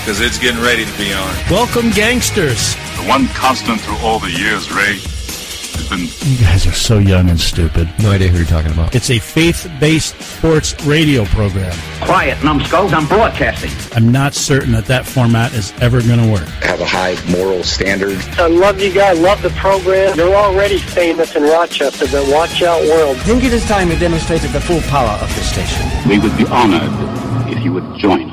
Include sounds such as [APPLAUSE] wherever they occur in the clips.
because it's getting ready to be on. Welcome, gangsters. The one constant through all the years, Ray, has been. You guys are so young and stupid. No idea who you're talking about. It's a faith-based sports radio program. Quiet, numbskulls. I'm broadcasting. I'm not certain that that format is ever going to work. Have a high moral standard. I love you guys. Love the program. You're already famous in Rochester, but watch out, world. I think it is time we demonstrated the full power of this station. We would be honored if you would join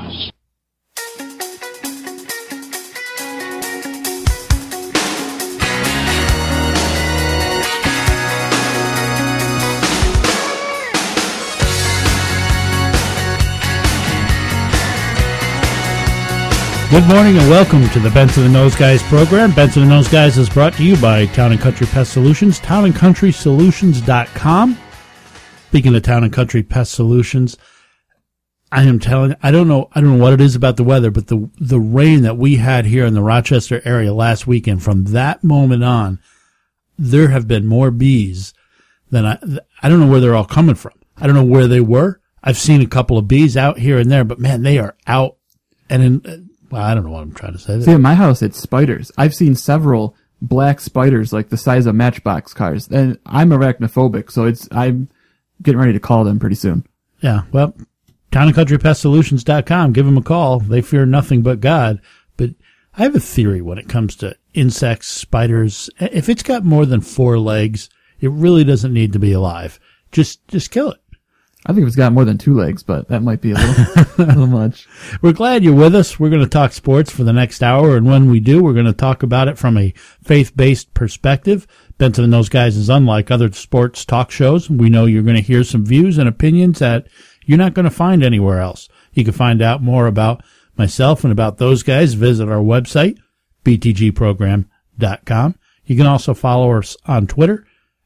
Good morning and welcome to the Benson and Those Guys program. Benson and Those Guys is brought to you by Town and Country Pest Solutions, townandcountrysolutions.com. Speaking of Town and Country Pest Solutions, I am telling I don't know I don't know what it is about the weather, but the the rain that we had here in the Rochester area last weekend from that moment on, there have been more bees than I I don't know where they're all coming from. I don't know where they were. I've seen a couple of bees out here and there, but man, they are out and in well, I don't know what I'm trying to say. See, in my house, it's spiders. I've seen several black spiders, like the size of matchbox cars, and I'm arachnophobic, so it's I'm getting ready to call them pretty soon. Yeah, well, townandcountrypestsolutions.com. Give them a call. They fear nothing but God. But I have a theory when it comes to insects, spiders. If it's got more than four legs, it really doesn't need to be alive. Just just kill it. I think it's got more than two legs, but that might be a little, [LAUGHS] [LAUGHS] a little much. We're glad you're with us. We're going to talk sports for the next hour, and when we do, we're going to talk about it from a faith-based perspective. Benson and those guys is unlike other sports talk shows. We know you're going to hear some views and opinions that you're not going to find anywhere else. You can find out more about myself and about those guys. Visit our website, btgprogram.com. You can also follow us on Twitter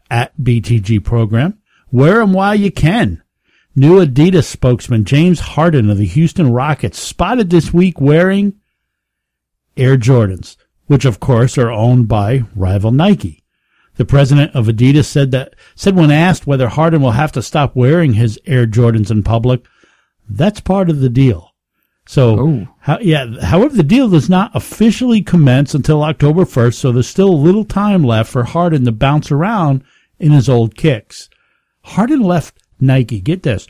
at btgprogram. Where and why you can. New Adidas spokesman James Harden of the Houston Rockets spotted this week wearing Air Jordans, which of course are owned by rival Nike. The president of Adidas said that said when asked whether Harden will have to stop wearing his Air Jordans in public, that's part of the deal. So, oh. how, yeah, however, the deal does not officially commence until October 1st, so there's still a little time left for Harden to bounce around in his old kicks. Harden left Nike. Get this.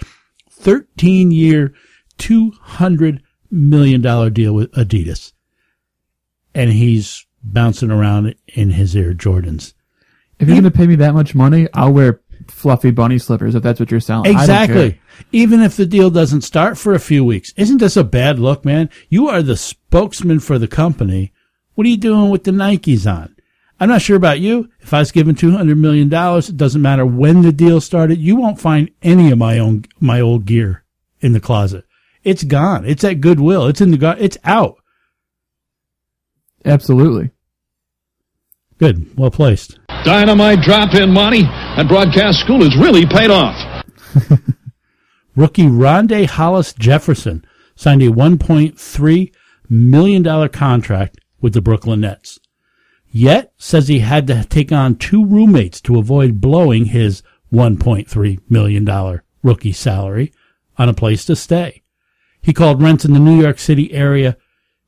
13 year, $200 million deal with Adidas. And he's bouncing around in his Air Jordans. If you're going to pay me that much money, I'll wear fluffy bunny slippers if that's what you're selling. Exactly. Even if the deal doesn't start for a few weeks. Isn't this a bad look, man? You are the spokesman for the company. What are you doing with the Nikes on? I'm not sure about you. If I was given $200 million, it doesn't matter when the deal started. You won't find any of my own, my old gear in the closet. It's gone. It's at Goodwill. It's in the, it's out. Absolutely. Good. Well placed. Dynamite drop in money and broadcast school has really paid off. [LAUGHS] Rookie Rondae Hollis Jefferson signed a $1.3 million contract with the Brooklyn Nets. Yet says he had to take on two roommates to avoid blowing his $1.3 million rookie salary on a place to stay. He called rents in the New York City area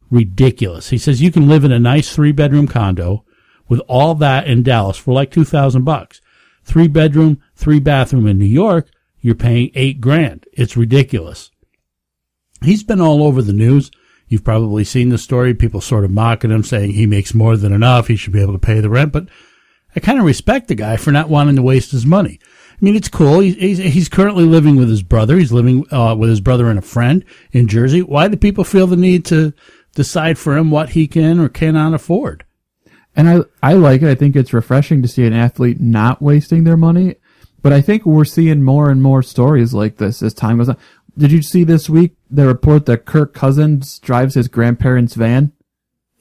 ridiculous. He says you can live in a nice three bedroom condo with all that in Dallas for like 2000 bucks. Three bedroom, three bathroom in New York, you're paying eight grand. It's ridiculous. He's been all over the news. You've probably seen the story. People sort of mocking him, saying he makes more than enough. He should be able to pay the rent. But I kind of respect the guy for not wanting to waste his money. I mean, it's cool. He's, he's currently living with his brother. He's living uh, with his brother and a friend in Jersey. Why do people feel the need to decide for him what he can or cannot afford? And I, I like it. I think it's refreshing to see an athlete not wasting their money. But I think we're seeing more and more stories like this as time goes on. Did you see this week the report that Kirk Cousins drives his grandparents' van?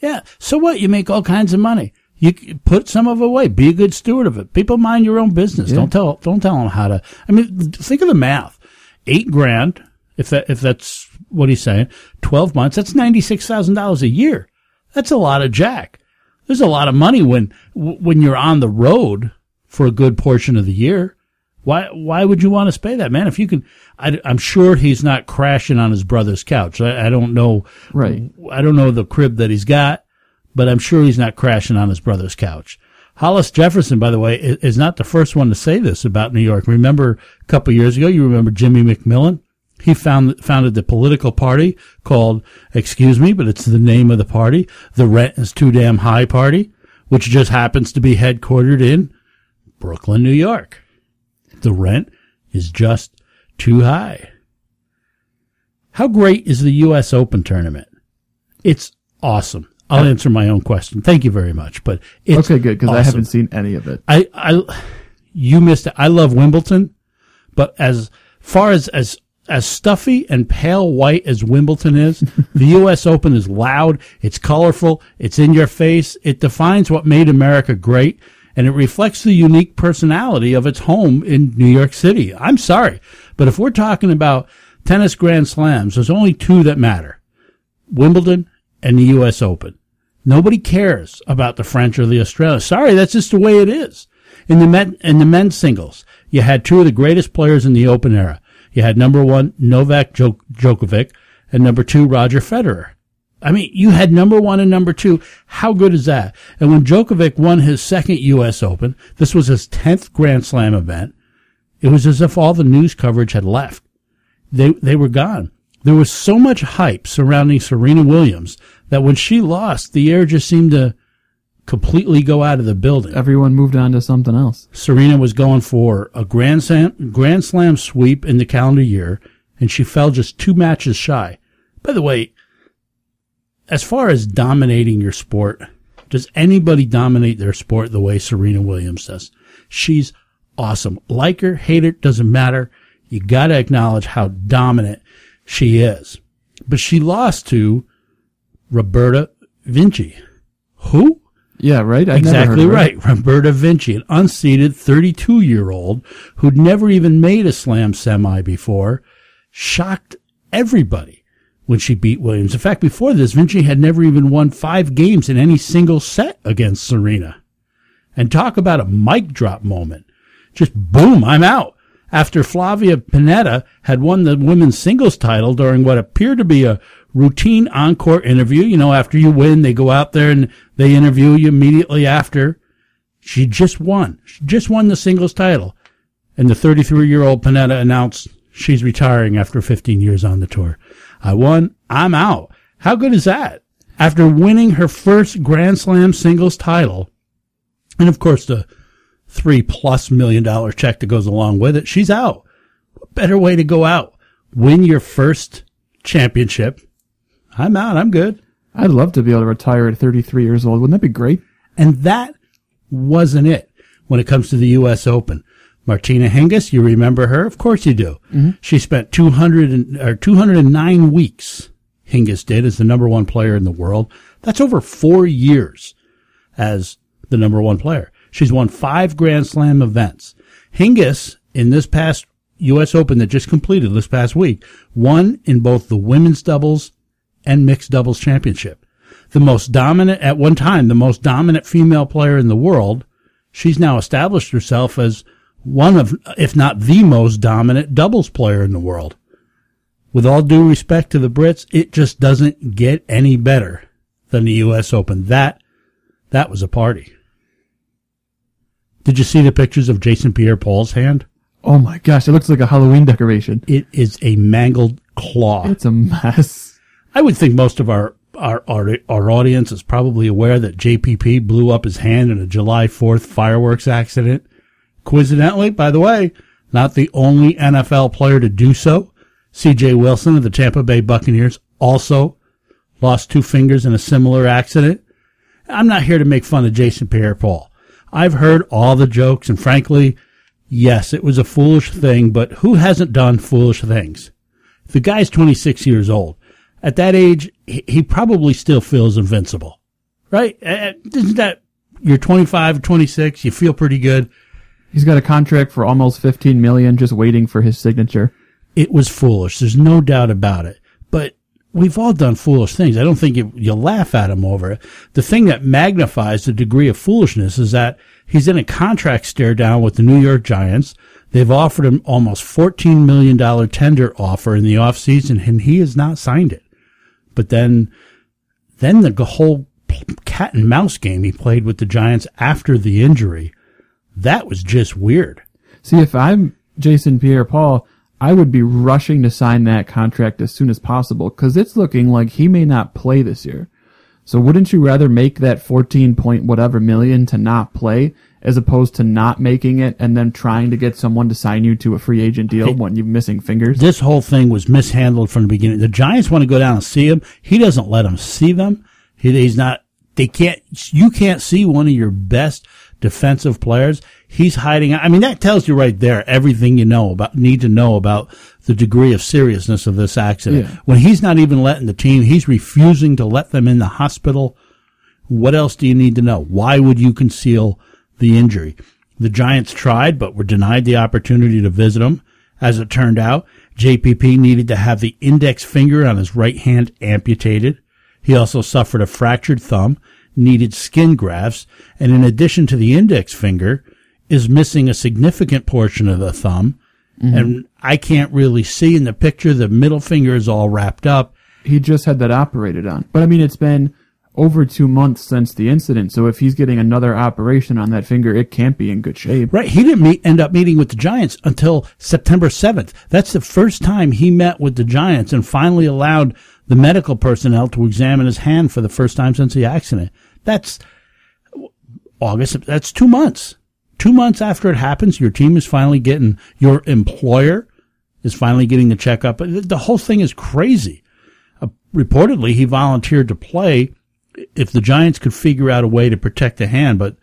Yeah. So what? You make all kinds of money. You put some of it away. Be a good steward of it. People mind your own business. Yeah. Don't tell. Don't tell them how to. I mean, think of the math. Eight grand. If that if that's what he's saying. Twelve months. That's ninety six thousand dollars a year. That's a lot of jack. There's a lot of money when when you're on the road for a good portion of the year. Why, why would you want to pay that, man? If you can, I, am sure he's not crashing on his brother's couch. I, I don't know. Right. I don't know the crib that he's got, but I'm sure he's not crashing on his brother's couch. Hollis Jefferson, by the way, is, is not the first one to say this about New York. Remember a couple years ago, you remember Jimmy McMillan? He found, founded the political party called, excuse me, but it's the name of the party, the Rent is Too Damn High Party, which just happens to be headquartered in Brooklyn, New York. The rent is just too high. How great is the U.S. Open tournament? It's awesome. I'll answer my own question. Thank you very much. But it's okay, good because I haven't seen any of it. I, I, you missed it. I love Wimbledon, but as far as as as stuffy and pale white as Wimbledon is, [LAUGHS] the U.S. Open is loud. It's colorful. It's in your face. It defines what made America great, and it reflects the unique personality of its home in New York City. I'm sorry, but if we're talking about tennis Grand Slams, there's only two that matter: Wimbledon and the U.S. Open. Nobody cares about the French or the Australian. Sorry, that's just the way it is. In the men, in the men's singles, you had two of the greatest players in the Open era. You had number one Novak Djokovic and number two Roger Federer. I mean, you had number one and number two. How good is that? And when Djokovic won his second U.S. Open, this was his 10th Grand Slam event. It was as if all the news coverage had left. They, they were gone. There was so much hype surrounding Serena Williams that when she lost, the air just seemed to completely go out of the building. Everyone moved on to something else. Serena was going for a Grand Slam, Grand Slam sweep in the calendar year, and she fell just two matches shy. By the way, as far as dominating your sport, does anybody dominate their sport the way Serena Williams does? She's awesome. Like her, hate her, doesn't matter. You gotta acknowledge how dominant she is. But she lost to Roberta Vinci. Who? Yeah, right. I exactly right. Roberta Vinci, an unseeded 32 year old who'd never even made a slam semi before, shocked everybody when she beat Williams. In fact, before this, Vinci had never even won five games in any single set against Serena. And talk about a mic drop moment. Just boom, I'm out. After Flavia Pennetta had won the women's singles title during what appeared to be a routine encore interview. You know, after you win, they go out there and they interview you immediately after. She just won. She just won the singles title. And the 33 year old Pennetta announced she's retiring after 15 years on the tour. I won. I'm out. How good is that? After winning her first Grand Slam singles title, and of course the three plus million dollar check that goes along with it, she's out. What better way to go out? Win your first championship. I'm out. I'm good. I'd love to be able to retire at 33 years old. Wouldn't that be great? And that wasn't it when it comes to the U.S. Open. Martina Hingis, you remember her? Of course you do. Mm-hmm. She spent 200 and, or 209 weeks, Hingis did, as the number one player in the world. That's over four years as the number one player. She's won five Grand Slam events. Hingis, in this past U.S. Open that just completed this past week, won in both the women's doubles and mixed doubles championship. The most dominant, at one time, the most dominant female player in the world. She's now established herself as one of, if not the most dominant doubles player in the world. With all due respect to the Brits, it just doesn't get any better than the U.S. Open. That, that was a party. Did you see the pictures of Jason Pierre-Paul's hand? Oh my gosh, it looks like a Halloween decoration. It is a mangled claw. It's a mess. I would think most of our, our, our, our audience is probably aware that JPP blew up his hand in a July 4th fireworks accident. Coincidentally, by the way, not the only NFL player to do so. CJ Wilson of the Tampa Bay Buccaneers also lost two fingers in a similar accident. I'm not here to make fun of Jason Pierre-Paul. I've heard all the jokes and frankly, yes, it was a foolish thing, but who hasn't done foolish things? The guy's 26 years old. At that age, he probably still feels invincible, right? Isn't that, you're 25, 26, you feel pretty good. He's got a contract for almost 15 million just waiting for his signature. It was foolish. There's no doubt about it. But we've all done foolish things. I don't think you, you'll laugh at him over it. The thing that magnifies the degree of foolishness is that he's in a contract stare down with the New York Giants. They've offered him almost $14 million tender offer in the offseason, and he has not signed it. But then, then the whole cat and mouse game he played with the Giants after the injury, that was just weird. See, if I'm Jason Pierre-Paul, I would be rushing to sign that contract as soon as possible because it's looking like he may not play this year. So wouldn't you rather make that 14 point whatever million to not play as opposed to not making it and then trying to get someone to sign you to a free agent deal hey, when you're missing fingers? This whole thing was mishandled from the beginning. The Giants want to go down and see him. He doesn't let them see them. He, he's not, they can't, you can't see one of your best defensive players. He's hiding. I mean, that tells you right there everything you know about, need to know about the degree of seriousness of this accident. Yeah. When he's not even letting the team, he's refusing to let them in the hospital. What else do you need to know? Why would you conceal the injury? The Giants tried, but were denied the opportunity to visit him. As it turned out, JPP needed to have the index finger on his right hand amputated. He also suffered a fractured thumb, needed skin grafts, and in addition to the index finger, is missing a significant portion of the thumb. Mm-hmm. And I can't really see in the picture. The middle finger is all wrapped up. He just had that operated on. But I mean, it's been over two months since the incident. So if he's getting another operation on that finger, it can't be in good shape. Right. He didn't meet, end up meeting with the Giants until September 7th. That's the first time he met with the Giants and finally allowed the medical personnel to examine his hand for the first time since the accident. That's August. That's two months. Two months after it happens, your team is finally getting, your employer is finally getting the checkup. The whole thing is crazy. Uh, reportedly, he volunteered to play if the Giants could figure out a way to protect the hand, but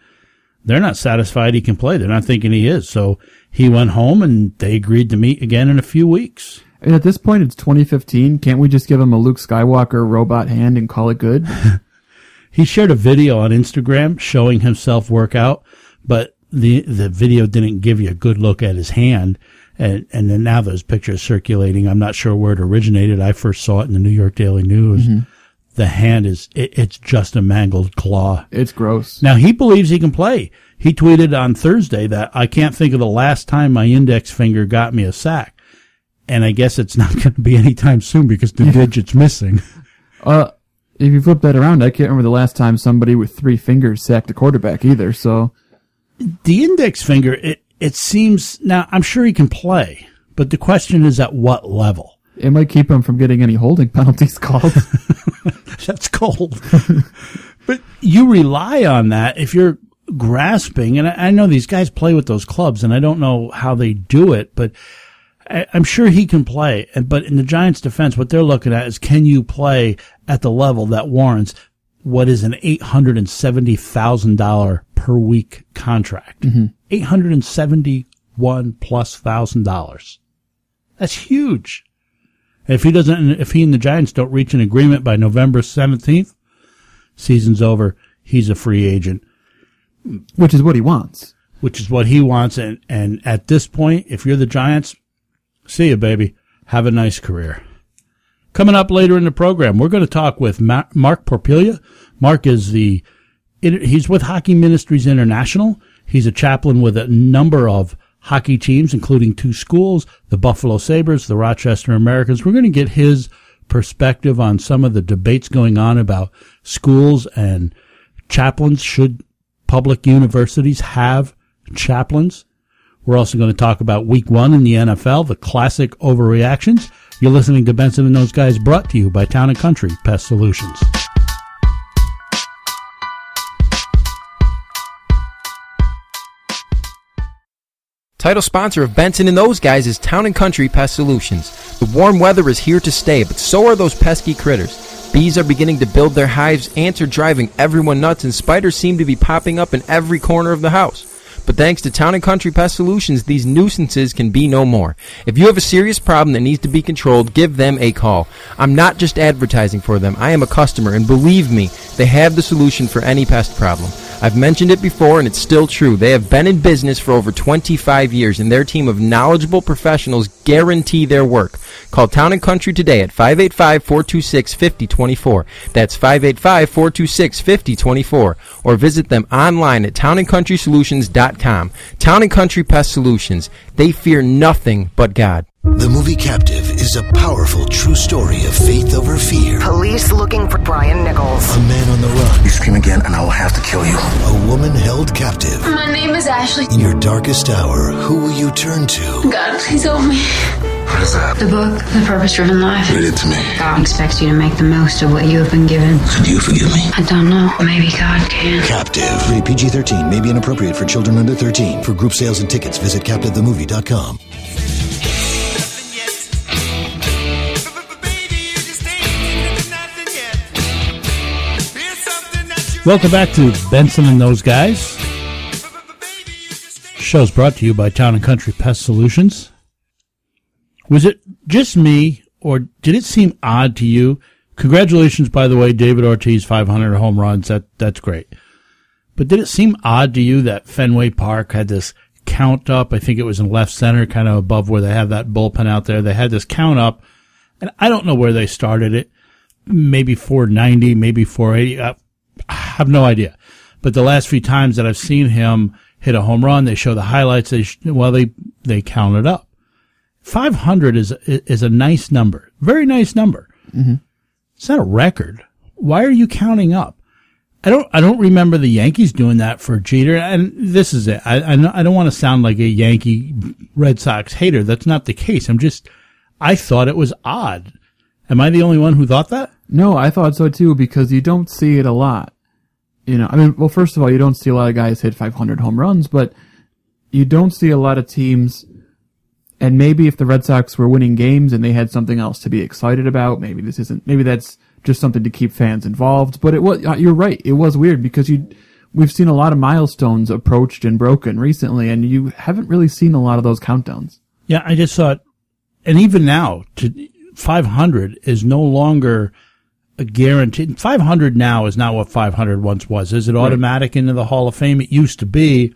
they're not satisfied he can play. They're not thinking he is. So he went home and they agreed to meet again in a few weeks. And at this point, it's 2015. Can't we just give him a Luke Skywalker robot hand and call it good? [LAUGHS] he shared a video on Instagram showing himself work out, but the the video didn't give you a good look at his hand, and and then now those pictures circulating. I'm not sure where it originated. I first saw it in the New York Daily News. Mm-hmm. The hand is it, it's just a mangled claw. It's gross. Now he believes he can play. He tweeted on Thursday that I can't think of the last time my index finger got me a sack, and I guess it's not [LAUGHS] going to be anytime soon because the digit's missing. Uh, if you flip that around, I can't remember the last time somebody with three fingers sacked a quarterback either. So the index finger, it, it seems now I'm sure he can play, but the question is at what level? It might keep him from getting any holding penalties called. [LAUGHS] That's cold. but you rely on that if you're grasping, and I, I, know these guys play with those clubs, and I don't know how they do it, but I, I'm sure he can play. And but in the Giants' defense, what they're looking at is can you play at the level that warrants what is an eight hundred and seventy thousand dollar per week contract. Mm-hmm. hundred and seventy one plus thousand dollars. That's huge. If he doesn't, if he and the Giants don't reach an agreement by November seventeenth, season's over. He's a free agent, which is what he wants. Which is what he wants, and and at this point, if you're the Giants, see you, baby. Have a nice career. Coming up later in the program, we're going to talk with Mark Porpilia. Mark is the, he's with Hockey Ministries International. He's a chaplain with a number of hockey teams, including two schools, the Buffalo Sabres, the Rochester Americans. We're going to get his perspective on some of the debates going on about schools and chaplains. Should public universities have chaplains? We're also going to talk about week one in the NFL, the classic overreactions. You're listening to Benson and those guys brought to you by Town and Country Pest Solutions. Title sponsor of Benson and those guys is Town and Country Pest Solutions. The warm weather is here to stay, but so are those pesky critters. Bees are beginning to build their hives, ants are driving everyone nuts, and spiders seem to be popping up in every corner of the house. But thanks to Town & Country Pest Solutions, these nuisances can be no more. If you have a serious problem that needs to be controlled, give them a call. I'm not just advertising for them. I am a customer, and believe me, they have the solution for any pest problem. I've mentioned it before and it's still true. They have been in business for over 25 years and their team of knowledgeable professionals guarantee their work. Call Town and Country today at 585-426-5024. That's 585-426-5024 or visit them online at townandcountrysolutions.com. Town and Country Pest Solutions. They fear nothing but God. The movie Captive is a powerful true story of faith over fear. Police looking for Brian Nichols. A man on the run. You scream again and I will have to kill you. A woman held captive. My name is Ashley. In your darkest hour, who will you turn to? God, please help me. What is that? The book, The Purpose Driven Life. Read it to me. God expects you to make the most of what you have been given. Could you forgive me? I don't know. Maybe God can. Captive. Rated PG 13. May be inappropriate for children under 13. For group sales and tickets, visit CaptiveTheMovie.com. Welcome back to Benson and those guys. Show's brought to you by Town and Country Pest Solutions. Was it just me, or did it seem odd to you? Congratulations, by the way, David Ortiz, 500 home runs. That that's great. But did it seem odd to you that Fenway Park had this count up? I think it was in left center, kind of above where they have that bullpen out there. They had this count up, and I don't know where they started it. Maybe 490, maybe 480. Uh, I have no idea. But the last few times that I've seen him hit a home run, they show the highlights. They sh- well, they they count it up. 500 is is a nice number, very nice number. Mm-hmm. It's not a record. Why are you counting up? I don't I don't remember the Yankees doing that for Jeter. And this is it. I I, I don't want to sound like a Yankee Red Sox hater. That's not the case. I'm just I thought it was odd. Am I the only one who thought that? No, I thought so too because you don't see it a lot. You know, I mean, well, first of all, you don't see a lot of guys hit 500 home runs, but you don't see a lot of teams. And maybe if the Red Sox were winning games and they had something else to be excited about, maybe this isn't, maybe that's just something to keep fans involved. But it was, uh, you're right. It was weird because you, we've seen a lot of milestones approached and broken recently, and you haven't really seen a lot of those countdowns. Yeah, I just thought, and even now, to 500 is no longer a guarantee. 500 now is not what 500 once was. Is it automatic right. into the Hall of Fame? It used to be.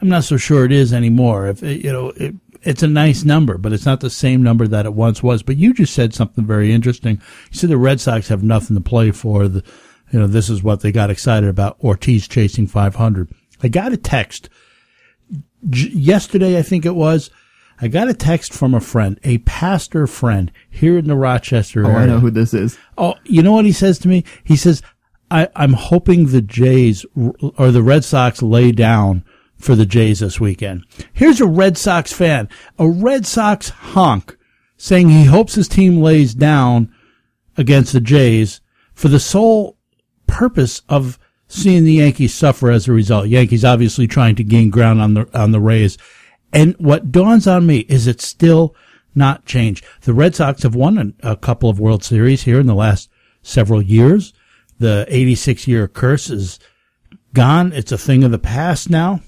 I'm not so sure it is anymore. If you know, it, it's a nice number, but it's not the same number that it once was. But you just said something very interesting. You said the Red Sox have nothing to play for. The, you know, this is what they got excited about. Ortiz chasing 500. I got a text j- yesterday, I think it was. I got a text from a friend, a pastor friend here in the Rochester oh, area. I know who this is. Oh, you know what he says to me? He says, I, I'm hoping the Jays or the Red Sox lay down for the Jays this weekend. Here's a Red Sox fan, a Red Sox honk saying he hopes his team lays down against the Jays for the sole purpose of seeing the Yankees suffer as a result. Yankees obviously trying to gain ground on the, on the Rays. And what dawns on me is it's still not changed. The Red Sox have won a, couple of World Series here in the last several years. The 86 year curse is gone. It's a thing of the past now.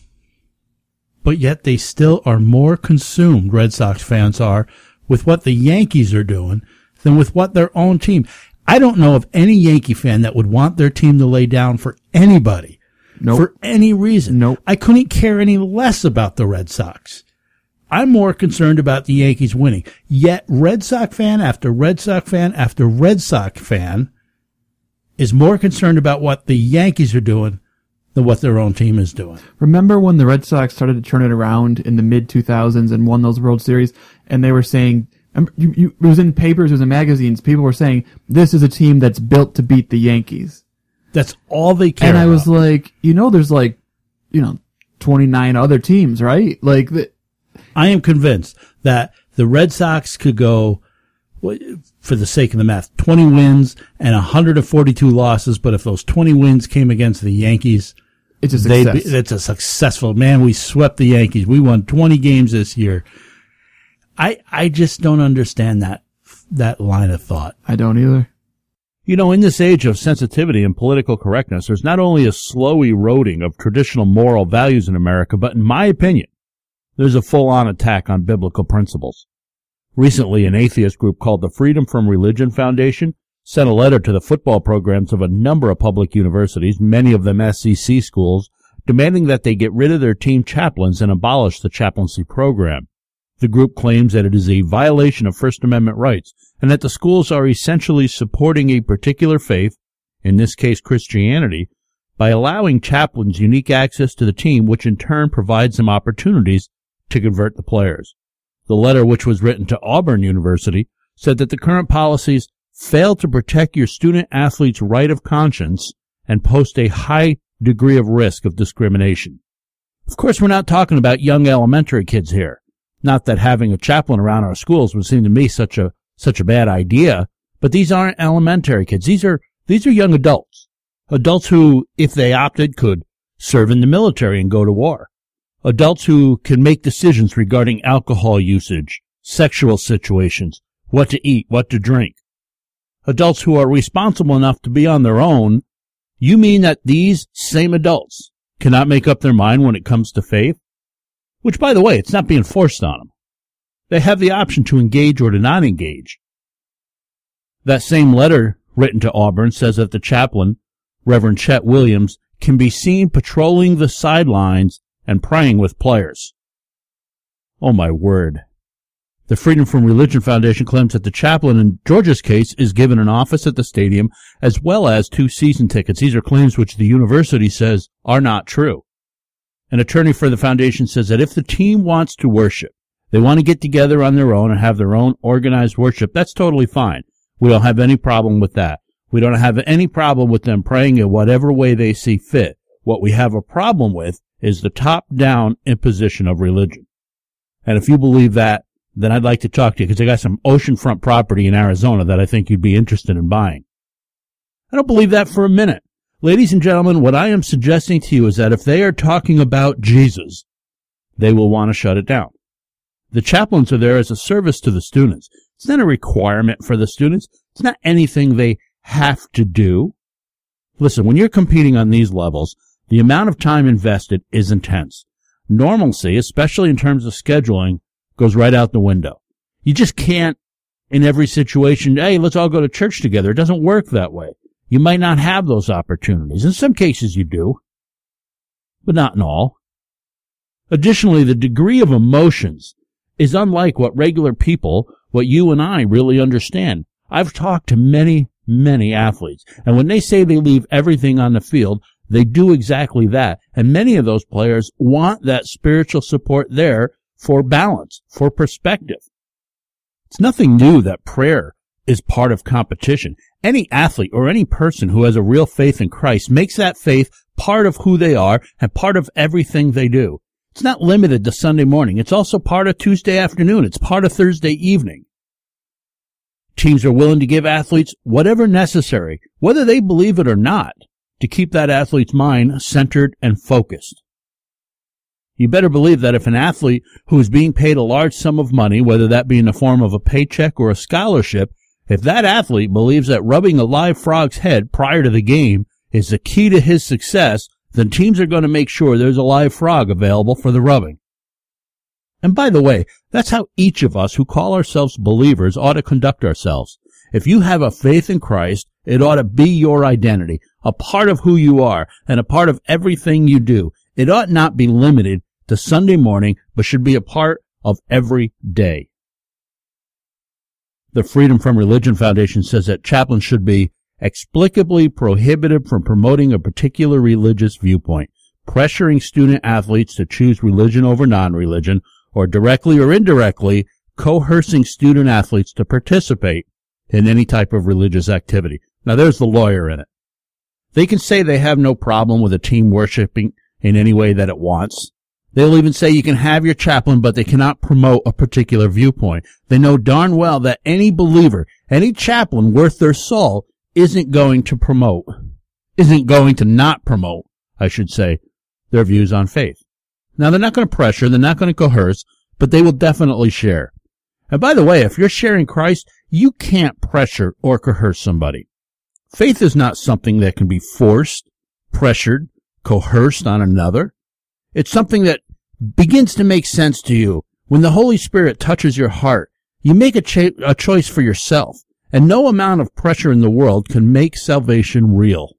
But yet they still are more consumed, Red Sox fans are, with what the Yankees are doing than with what their own team. I don't know of any Yankee fan that would want their team to lay down for anybody Nope. for any reason. Nope. I couldn't care any less about the Red Sox. I'm more concerned about the Yankees winning. Yet Red Sox fan after Red Sox fan after Red Sox fan is more concerned about what the Yankees are doing than what their own team is doing. Remember when the Red Sox started to turn it around in the mid 2000s and won those World Series and they were saying um, you, you, it was in papers, it was in magazines. People were saying this is a team that's built to beat the Yankees. That's all they care. And I about. was like, you know, there's like, you know, 29 other teams, right? Like, the, I am convinced that the Red Sox could go, for the sake of the math, 20 wins and 142 losses. But if those 20 wins came against the Yankees, it's a success. Be, it's a successful man. We swept the Yankees. We won 20 games this year. I I just don't understand that that line of thought. I don't either. You know, in this age of sensitivity and political correctness, there's not only a slow eroding of traditional moral values in America, but in my opinion, there's a full-on attack on biblical principles. Recently, an atheist group called the Freedom from Religion Foundation sent a letter to the football programs of a number of public universities, many of them SEC schools, demanding that they get rid of their team chaplains and abolish the chaplaincy program. The group claims that it is a violation of First Amendment rights and that the schools are essentially supporting a particular faith, in this case Christianity, by allowing chaplains unique access to the team, which in turn provides them opportunities to convert the players. The letter, which was written to Auburn University, said that the current policies fail to protect your student athlete's right of conscience and post a high degree of risk of discrimination. Of course, we're not talking about young elementary kids here. Not that having a chaplain around our schools would seem to me such a such a bad idea, but these aren't elementary kids. These are these are young adults. Adults who, if they opted, could serve in the military and go to war. Adults who can make decisions regarding alcohol usage, sexual situations, what to eat, what to drink. Adults who are responsible enough to be on their own. You mean that these same adults cannot make up their mind when it comes to faith? Which, by the way, it's not being forced on them. They have the option to engage or to not engage. That same letter written to Auburn says that the chaplain, Reverend Chet Williams, can be seen patrolling the sidelines and praying with players. Oh my word. The Freedom from Religion Foundation claims that the chaplain in Georgia's case is given an office at the stadium as well as two season tickets. These are claims which the university says are not true. An attorney for the foundation says that if the team wants to worship, they want to get together on their own and have their own organized worship, that's totally fine. We don't have any problem with that. We don't have any problem with them praying in whatever way they see fit. What we have a problem with is the top down imposition of religion. And if you believe that, then I'd like to talk to you because I got some oceanfront property in Arizona that I think you'd be interested in buying. I don't believe that for a minute. Ladies and gentlemen, what I am suggesting to you is that if they are talking about Jesus, they will want to shut it down. The chaplains are there as a service to the students. It's not a requirement for the students. It's not anything they have to do. Listen, when you're competing on these levels, the amount of time invested is intense. Normalcy, especially in terms of scheduling, goes right out the window. You just can't, in every situation, hey, let's all go to church together. It doesn't work that way. You might not have those opportunities. In some cases you do, but not in all. Additionally, the degree of emotions is unlike what regular people, what you and I really understand. I've talked to many, many athletes, and when they say they leave everything on the field, they do exactly that. And many of those players want that spiritual support there for balance, for perspective. It's nothing new that prayer is part of competition. Any athlete or any person who has a real faith in Christ makes that faith part of who they are and part of everything they do. It's not limited to Sunday morning. It's also part of Tuesday afternoon. It's part of Thursday evening. Teams are willing to give athletes whatever necessary, whether they believe it or not, to keep that athlete's mind centered and focused. You better believe that if an athlete who is being paid a large sum of money, whether that be in the form of a paycheck or a scholarship, if that athlete believes that rubbing a live frog's head prior to the game is the key to his success, then teams are going to make sure there's a live frog available for the rubbing. And by the way, that's how each of us who call ourselves believers ought to conduct ourselves. If you have a faith in Christ, it ought to be your identity, a part of who you are, and a part of everything you do. It ought not be limited to Sunday morning, but should be a part of every day. The Freedom from Religion Foundation says that chaplains should be explicably prohibited from promoting a particular religious viewpoint, pressuring student athletes to choose religion over non-religion, or directly or indirectly coercing student athletes to participate in any type of religious activity. Now there's the lawyer in it. They can say they have no problem with a team worshiping in any way that it wants. They'll even say you can have your chaplain, but they cannot promote a particular viewpoint. They know darn well that any believer, any chaplain worth their soul isn't going to promote, isn't going to not promote, I should say, their views on faith. Now they're not going to pressure, they're not going to coerce, but they will definitely share. And by the way, if you're sharing Christ, you can't pressure or coerce somebody. Faith is not something that can be forced, pressured, coerced on another. It's something that begins to make sense to you when the Holy Spirit touches your heart. You make a, cha- a choice for yourself and no amount of pressure in the world can make salvation real.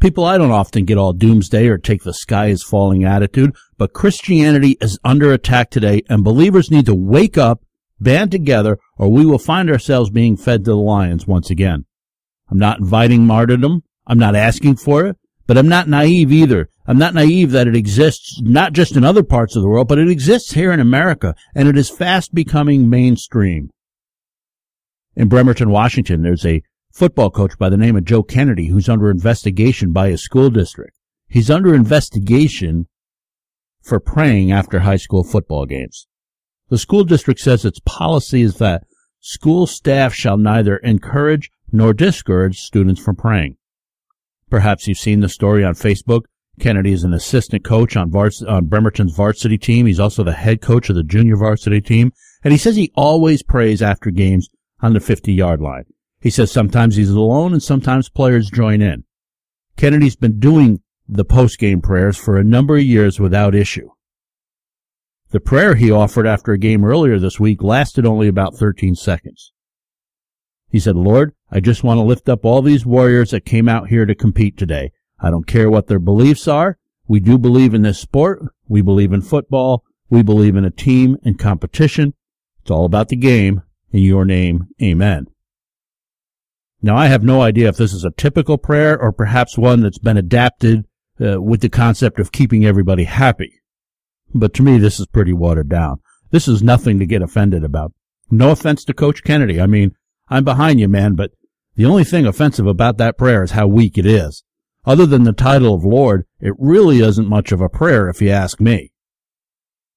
People, I don't often get all doomsday or take the sky is falling attitude, but Christianity is under attack today and believers need to wake up, band together, or we will find ourselves being fed to the lions once again. I'm not inviting martyrdom. I'm not asking for it, but I'm not naive either. I'm not naive that it exists not just in other parts of the world, but it exists here in America and it is fast becoming mainstream. In Bremerton, Washington, there's a football coach by the name of Joe Kennedy who's under investigation by his school district. He's under investigation for praying after high school football games. The school district says its policy is that school staff shall neither encourage nor discourage students from praying. Perhaps you've seen the story on Facebook. Kennedy is an assistant coach on, vars- on Bremerton's varsity team. He's also the head coach of the junior varsity team. And he says he always prays after games on the 50 yard line. He says sometimes he's alone and sometimes players join in. Kennedy's been doing the post game prayers for a number of years without issue. The prayer he offered after a game earlier this week lasted only about 13 seconds. He said, Lord, I just want to lift up all these warriors that came out here to compete today. I don't care what their beliefs are. We do believe in this sport. We believe in football. We believe in a team and competition. It's all about the game. In your name, amen. Now, I have no idea if this is a typical prayer or perhaps one that's been adapted uh, with the concept of keeping everybody happy. But to me, this is pretty watered down. This is nothing to get offended about. No offense to Coach Kennedy. I mean, I'm behind you, man, but the only thing offensive about that prayer is how weak it is. Other than the title of Lord, it really isn't much of a prayer if you ask me.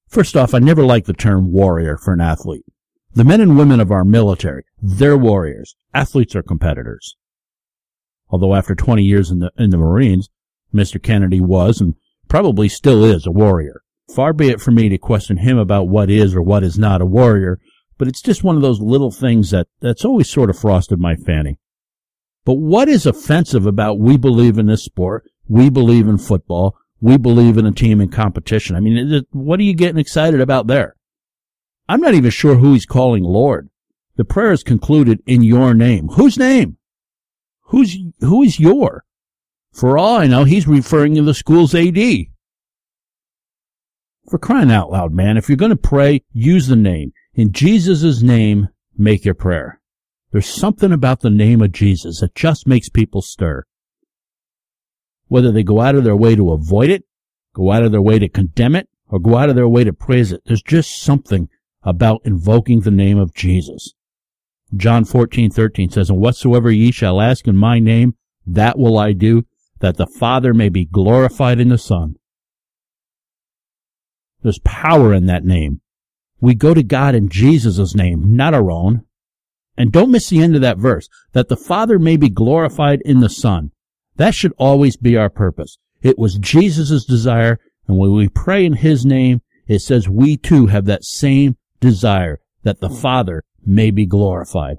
First off, I never liked the term warrior for an athlete. The men and women of our military, they're warriors. Athletes are competitors. Although after 20 years in the, in the Marines, Mr. Kennedy was and probably still is a warrior. Far be it for me to question him about what is or what is not a warrior, but it's just one of those little things that, that's always sort of frosted my fanny. But what is offensive about we believe in this sport? We believe in football. We believe in a team in competition. I mean, it, what are you getting excited about there? I'm not even sure who he's calling Lord. The prayer is concluded in your name. Whose name? Who's, who is your? For all I know, he's referring to the school's AD. For crying out loud, man, if you're going to pray, use the name. In Jesus' name, make your prayer. There's something about the name of Jesus that just makes people stir. Whether they go out of their way to avoid it, go out of their way to condemn it, or go out of their way to praise it, there's just something about invoking the name of Jesus. John 14:13 says, "And whatsoever ye shall ask in my name, that will I do, that the Father may be glorified in the Son." There's power in that name. We go to God in Jesus' name, not our own. And don't miss the end of that verse, that the Father may be glorified in the Son. That should always be our purpose. It was Jesus' desire, and when we pray in His name, it says we too have that same desire, that the Father may be glorified.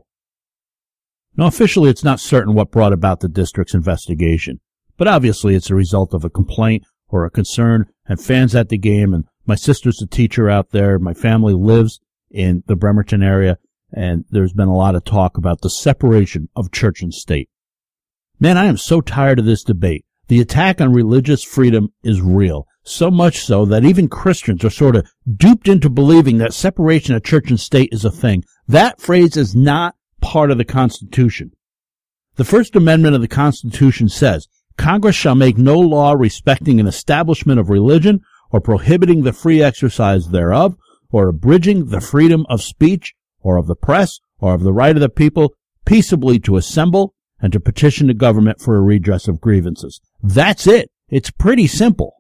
Now officially it's not certain what brought about the district's investigation, but obviously it's a result of a complaint or a concern and fans at the game and my sister's a teacher out there. My family lives in the Bremerton area, and there's been a lot of talk about the separation of church and state. Man, I am so tired of this debate. The attack on religious freedom is real. So much so that even Christians are sort of duped into believing that separation of church and state is a thing. That phrase is not part of the Constitution. The First Amendment of the Constitution says, Congress shall make no law respecting an establishment of religion or prohibiting the free exercise thereof, or abridging the freedom of speech, or of the press, or of the right of the people peaceably to assemble and to petition the government for a redress of grievances. That's it. It's pretty simple.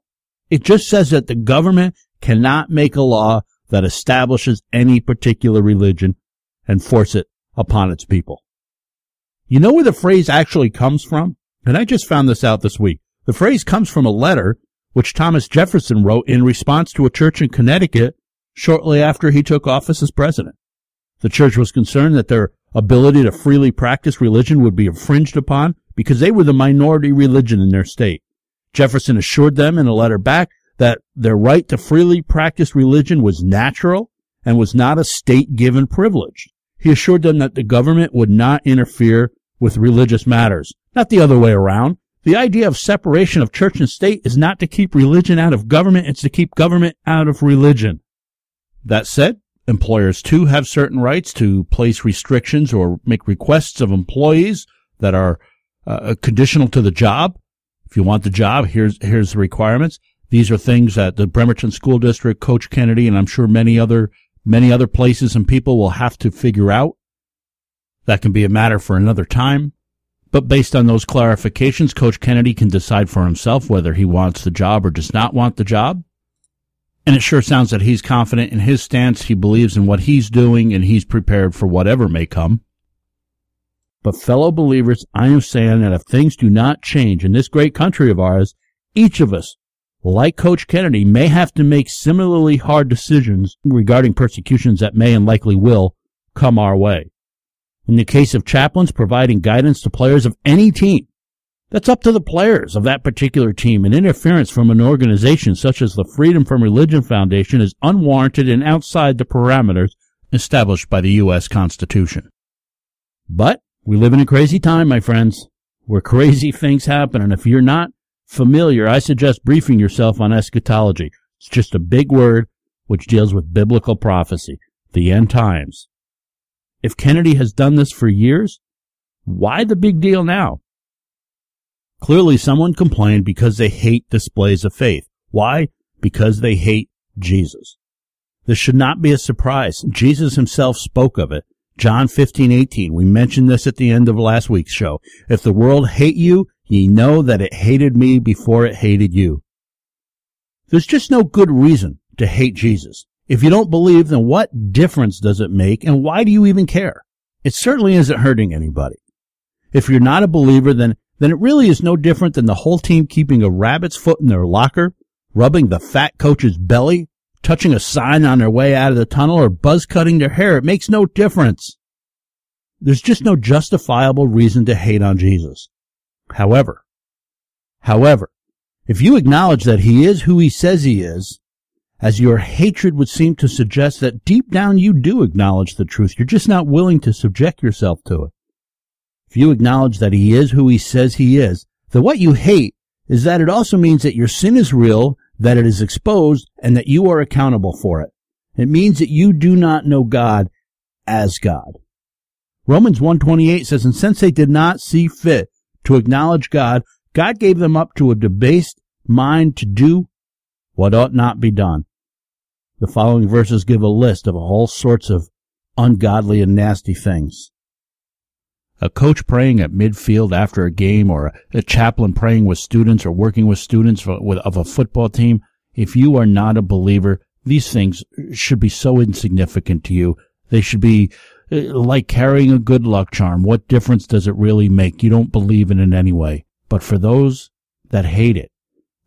It just says that the government cannot make a law that establishes any particular religion and force it upon its people. You know where the phrase actually comes from? And I just found this out this week. The phrase comes from a letter which Thomas Jefferson wrote in response to a church in Connecticut shortly after he took office as president. The church was concerned that their ability to freely practice religion would be infringed upon because they were the minority religion in their state. Jefferson assured them in a letter back that their right to freely practice religion was natural and was not a state given privilege. he assured them that the government would not interfere with religious matters, not the other way around. The idea of separation of church and state is not to keep religion out of government, it's to keep government out of religion. That said, employers too have certain rights to place restrictions or make requests of employees that are uh, conditional to the job. If you want the job, here's here's the requirements. These are things that the Bremerton School District, Coach Kennedy, and I'm sure many other many other places and people will have to figure out. That can be a matter for another time. But based on those clarifications, Coach Kennedy can decide for himself whether he wants the job or does not want the job. And it sure sounds that he's confident in his stance. He believes in what he's doing and he's prepared for whatever may come. But fellow believers, I am saying that if things do not change in this great country of ours, each of us, like Coach Kennedy, may have to make similarly hard decisions regarding persecutions that may and likely will come our way. In the case of chaplains providing guidance to players of any team, that's up to the players of that particular team, and interference from an organization such as the Freedom from Religion Foundation is unwarranted and outside the parameters established by the U.S. Constitution. But we live in a crazy time, my friends, where crazy [LAUGHS] things happen, and if you're not familiar, I suggest briefing yourself on eschatology. It's just a big word which deals with biblical prophecy, the end times. If Kennedy has done this for years, why the big deal now? Clearly someone complained because they hate displays of faith. Why? Because they hate Jesus. This should not be a surprise. Jesus himself spoke of it. John 15, 18. We mentioned this at the end of last week's show. If the world hate you, ye know that it hated me before it hated you. There's just no good reason to hate Jesus. If you don't believe, then what difference does it make and why do you even care? It certainly isn't hurting anybody. If you're not a believer, then, then it really is no different than the whole team keeping a rabbit's foot in their locker, rubbing the fat coach's belly, touching a sign on their way out of the tunnel, or buzz cutting their hair. It makes no difference. There's just no justifiable reason to hate on Jesus. However, however, if you acknowledge that he is who he says he is, as your hatred would seem to suggest that deep down you do acknowledge the truth. You're just not willing to subject yourself to it. If you acknowledge that he is who he says he is, then what you hate is that it also means that your sin is real, that it is exposed, and that you are accountable for it. It means that you do not know God as God. Romans 128 says, And since they did not see fit to acknowledge God, God gave them up to a debased mind to do what ought not be done. The following verses give a list of all sorts of ungodly and nasty things. A coach praying at midfield after a game or a chaplain praying with students or working with students of a football team. If you are not a believer, these things should be so insignificant to you. They should be uh, like carrying a good luck charm. What difference does it really make? You don't believe in it anyway. But for those that hate it,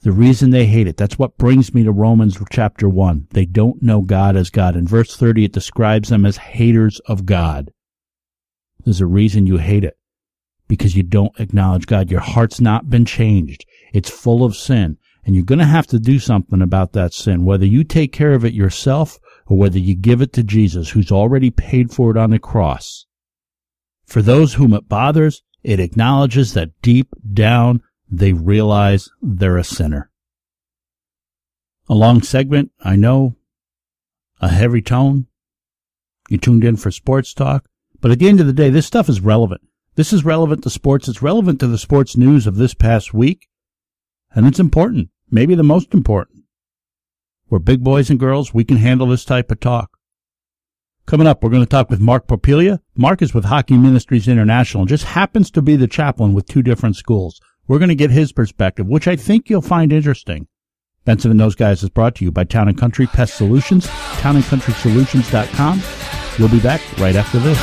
the reason they hate it. That's what brings me to Romans chapter 1. They don't know God as God. In verse 30, it describes them as haters of God. There's a reason you hate it. Because you don't acknowledge God. Your heart's not been changed. It's full of sin. And you're going to have to do something about that sin, whether you take care of it yourself or whether you give it to Jesus, who's already paid for it on the cross. For those whom it bothers, it acknowledges that deep down they realize they're a sinner. A long segment, I know, a heavy tone. You tuned in for sports talk, but at the end of the day, this stuff is relevant. This is relevant to sports. It's relevant to the sports news of this past week, and it's important, maybe the most important. We're big boys and girls. We can handle this type of talk. Coming up, we're going to talk with Mark Popilia. Mark is with Hockey Ministries International and just happens to be the chaplain with two different schools. We're going to get his perspective, which I think you'll find interesting. Benson and those guys is brought to you by Town and Country Pest Solutions, townandcountrysolutions.com. We'll be back right after this.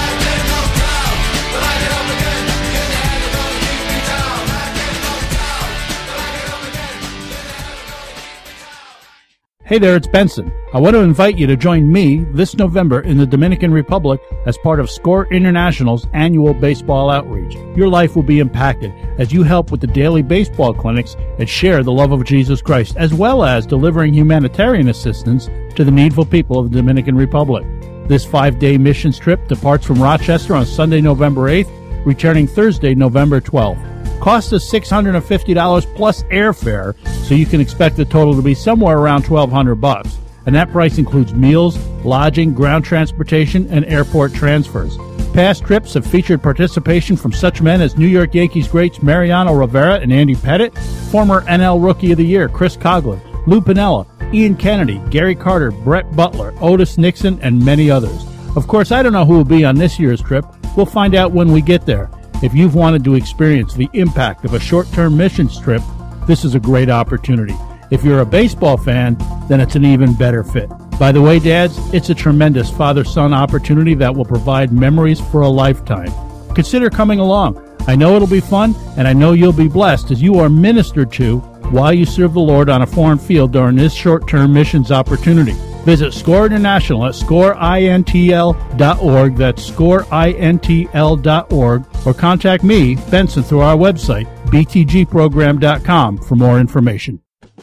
Hey there, it's Benson. I want to invite you to join me this November in the Dominican Republic as part of SCORE International's annual baseball outreach. Your life will be impacted as you help with the daily baseball clinics and share the love of Jesus Christ, as well as delivering humanitarian assistance to the needful people of the Dominican Republic. This five day missions trip departs from Rochester on Sunday, November 8th, returning Thursday, November 12th. Cost is $650 plus airfare, so you can expect the total to be somewhere around 1200 bucks. And that price includes meals, lodging, ground transportation, and airport transfers. Past trips have featured participation from such men as New York Yankees greats Mariano Rivera and Andy Pettitte, former NL Rookie of the Year Chris Coghlan, Lou Piniella, Ian Kennedy, Gary Carter, Brett Butler, Otis Nixon, and many others. Of course, I don't know who will be on this year's trip. We'll find out when we get there. If you've wanted to experience the impact of a short term missions trip, this is a great opportunity. If you're a baseball fan, then it's an even better fit. By the way, dads, it's a tremendous father son opportunity that will provide memories for a lifetime. Consider coming along. I know it'll be fun, and I know you'll be blessed as you are ministered to while you serve the Lord on a foreign field during this short term missions opportunity. Visit SCORE International at scoreintl.org. That's scoreintl.org. Or contact me, Benson, through our website, btgprogram.com, for more information.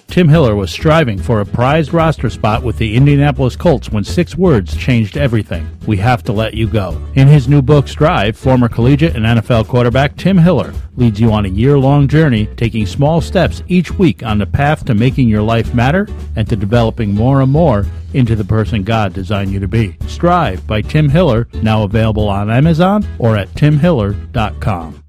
Tim Hiller was striving for a prized roster spot with the Indianapolis Colts when six words changed everything. We have to let you go. In his new book, Strive, former collegiate and NFL quarterback Tim Hiller leads you on a year long journey, taking small steps each week on the path to making your life matter and to developing more and more into the person God designed you to be. Strive by Tim Hiller, now available on Amazon or at timhiller.com.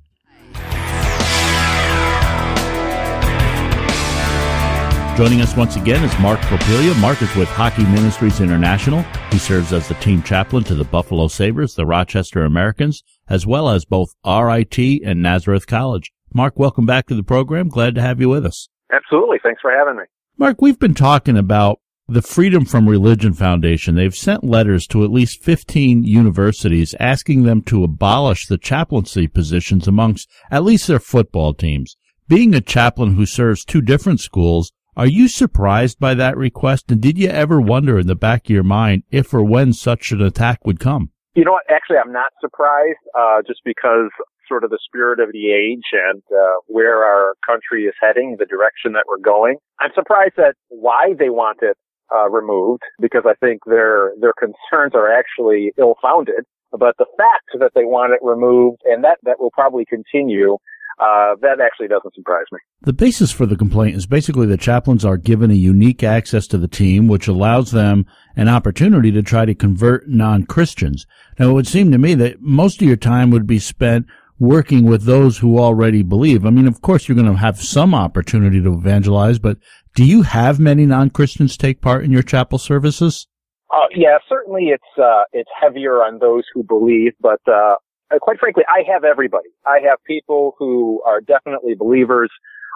Joining us once again is Mark Propilia. Mark is with Hockey Ministries International. He serves as the team chaplain to the Buffalo Sabres, the Rochester Americans, as well as both RIT and Nazareth College. Mark, welcome back to the program. Glad to have you with us. Absolutely. Thanks for having me. Mark, we've been talking about the Freedom from Religion Foundation. They've sent letters to at least 15 universities asking them to abolish the chaplaincy positions amongst at least their football teams. Being a chaplain who serves two different schools, are you surprised by that request? And did you ever wonder in the back of your mind if or when such an attack would come? You know what? Actually, I'm not surprised, uh, just because sort of the spirit of the age and uh, where our country is heading, the direction that we're going. I'm surprised at why they want it uh, removed, because I think their their concerns are actually ill-founded. But the fact that they want it removed, and that that will probably continue, uh, that actually doesn't surprise me. The basis for the complaint is basically the chaplains are given a unique access to the team, which allows them an opportunity to try to convert non-Christians. Now, it would seem to me that most of your time would be spent working with those who already believe. I mean, of course, you're going to have some opportunity to evangelize, but do you have many non-Christians take part in your chapel services? Uh, yeah, certainly it's, uh, it's heavier on those who believe, but, uh, uh, quite frankly, I have everybody. I have people who are definitely believers.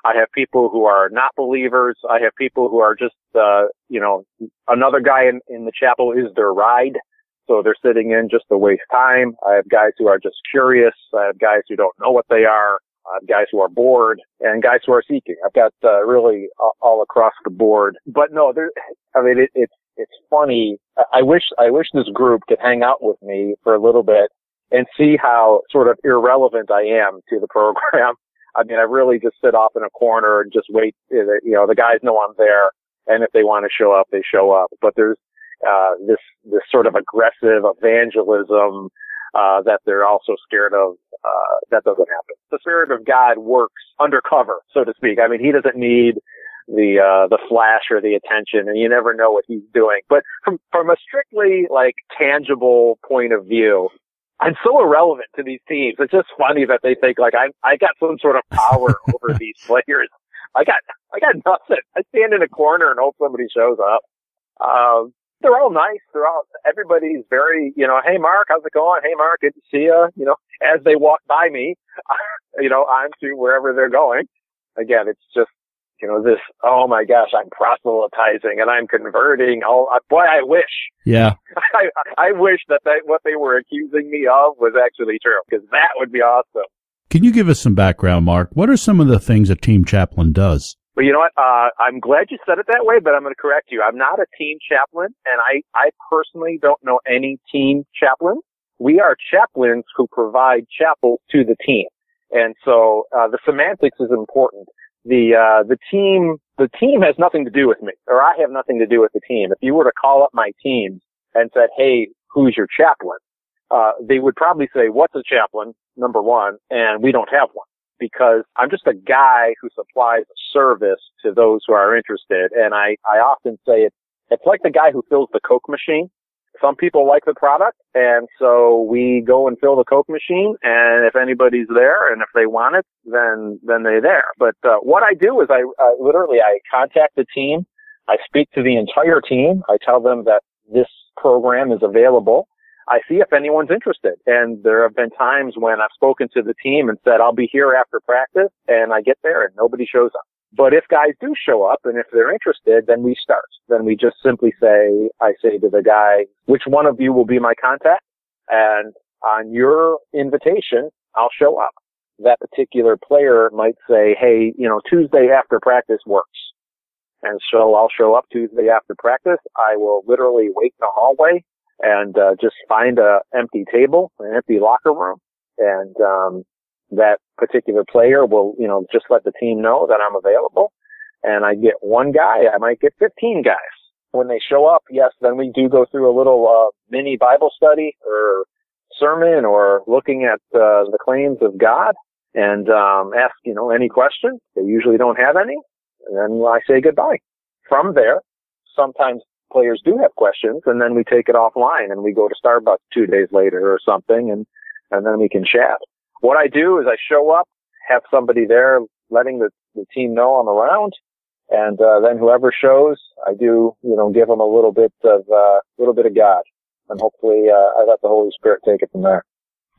I have people who are not believers. I have people who are just, uh, you know, another guy in, in the chapel is their ride. So they're sitting in just to waste time. I have guys who are just curious. I have guys who don't know what they are. I have guys who are bored and guys who are seeking. I've got, uh, really all across the board. But no, there, I mean, it, it's, it's funny. I wish, I wish this group could hang out with me for a little bit and see how sort of irrelevant I am to the program. [LAUGHS] I mean, I really just sit off in a corner and just wait. You know, the guys know I'm there, and if they want to show up, they show up. But there's uh, this this sort of aggressive evangelism uh, that they're also scared of. Uh, that doesn't happen. The Spirit of God works undercover, so to speak. I mean, He doesn't need the uh the flash or the attention and you never know what he's doing but from from a strictly like tangible point of view I'm so irrelevant to these teams. It's just funny that they think like I I got some sort of power [LAUGHS] over these players. I got I got nothing. I stand in a corner and hope somebody shows up. Um, they're all nice. They're all everybody's very you know. Hey Mark, how's it going? Hey Mark, good to see you. You know, as they walk by me, [LAUGHS] you know, I'm to wherever they're going. Again, it's just you know, this, oh my gosh, I'm proselytizing and I'm converting. Oh, boy, I wish. Yeah. [LAUGHS] I, I wish that they, what they were accusing me of was actually true because that would be awesome. Can you give us some background, Mark? What are some of the things a team chaplain does? Well, you know what? Uh, I'm glad you said it that way, but I'm going to correct you. I'm not a team chaplain, and I, I personally don't know any team chaplain. We are chaplains who provide chapels to the team. And so, uh, the semantics is important the uh, the team the team has nothing to do with me, or I have nothing to do with the team. If you were to call up my team and said, "Hey, who's your chaplain, uh, they would probably say, what's a chaplain? Number one, and we don't have one because I'm just a guy who supplies a service to those who are interested. And I, I often say it's, it's like the guy who fills the Coke machine. Some people like the product, and so we go and fill the Coke machine. And if anybody's there, and if they want it, then then they're there. But uh, what I do is I uh, literally I contact the team. I speak to the entire team. I tell them that this program is available. I see if anyone's interested. And there have been times when I've spoken to the team and said, I'll be here after practice and I get there and nobody shows up. But if guys do show up and if they're interested, then we start. Then we just simply say, I say to the guy, which one of you will be my contact? And on your invitation, I'll show up. That particular player might say, Hey, you know, Tuesday after practice works. And so I'll show up Tuesday after practice. I will literally wait in the hallway and uh, just find a empty table, an empty locker room, and um, that particular player will, you know, just let the team know that I'm available. And I get one guy, I might get 15 guys. When they show up, yes, then we do go through a little uh, mini Bible study or sermon or looking at uh, the claims of God and um, ask, you know, any questions. They usually don't have any. And then I say goodbye. From there, sometimes players do have questions and then we take it offline and we go to Starbucks two days later or something and, and then we can chat. What I do is I show up, have somebody there letting the, the team know I'm around. And, uh, then whoever shows, I do, you know, give them a little bit of, a uh, little bit of God. And hopefully, uh, I let the Holy Spirit take it from there.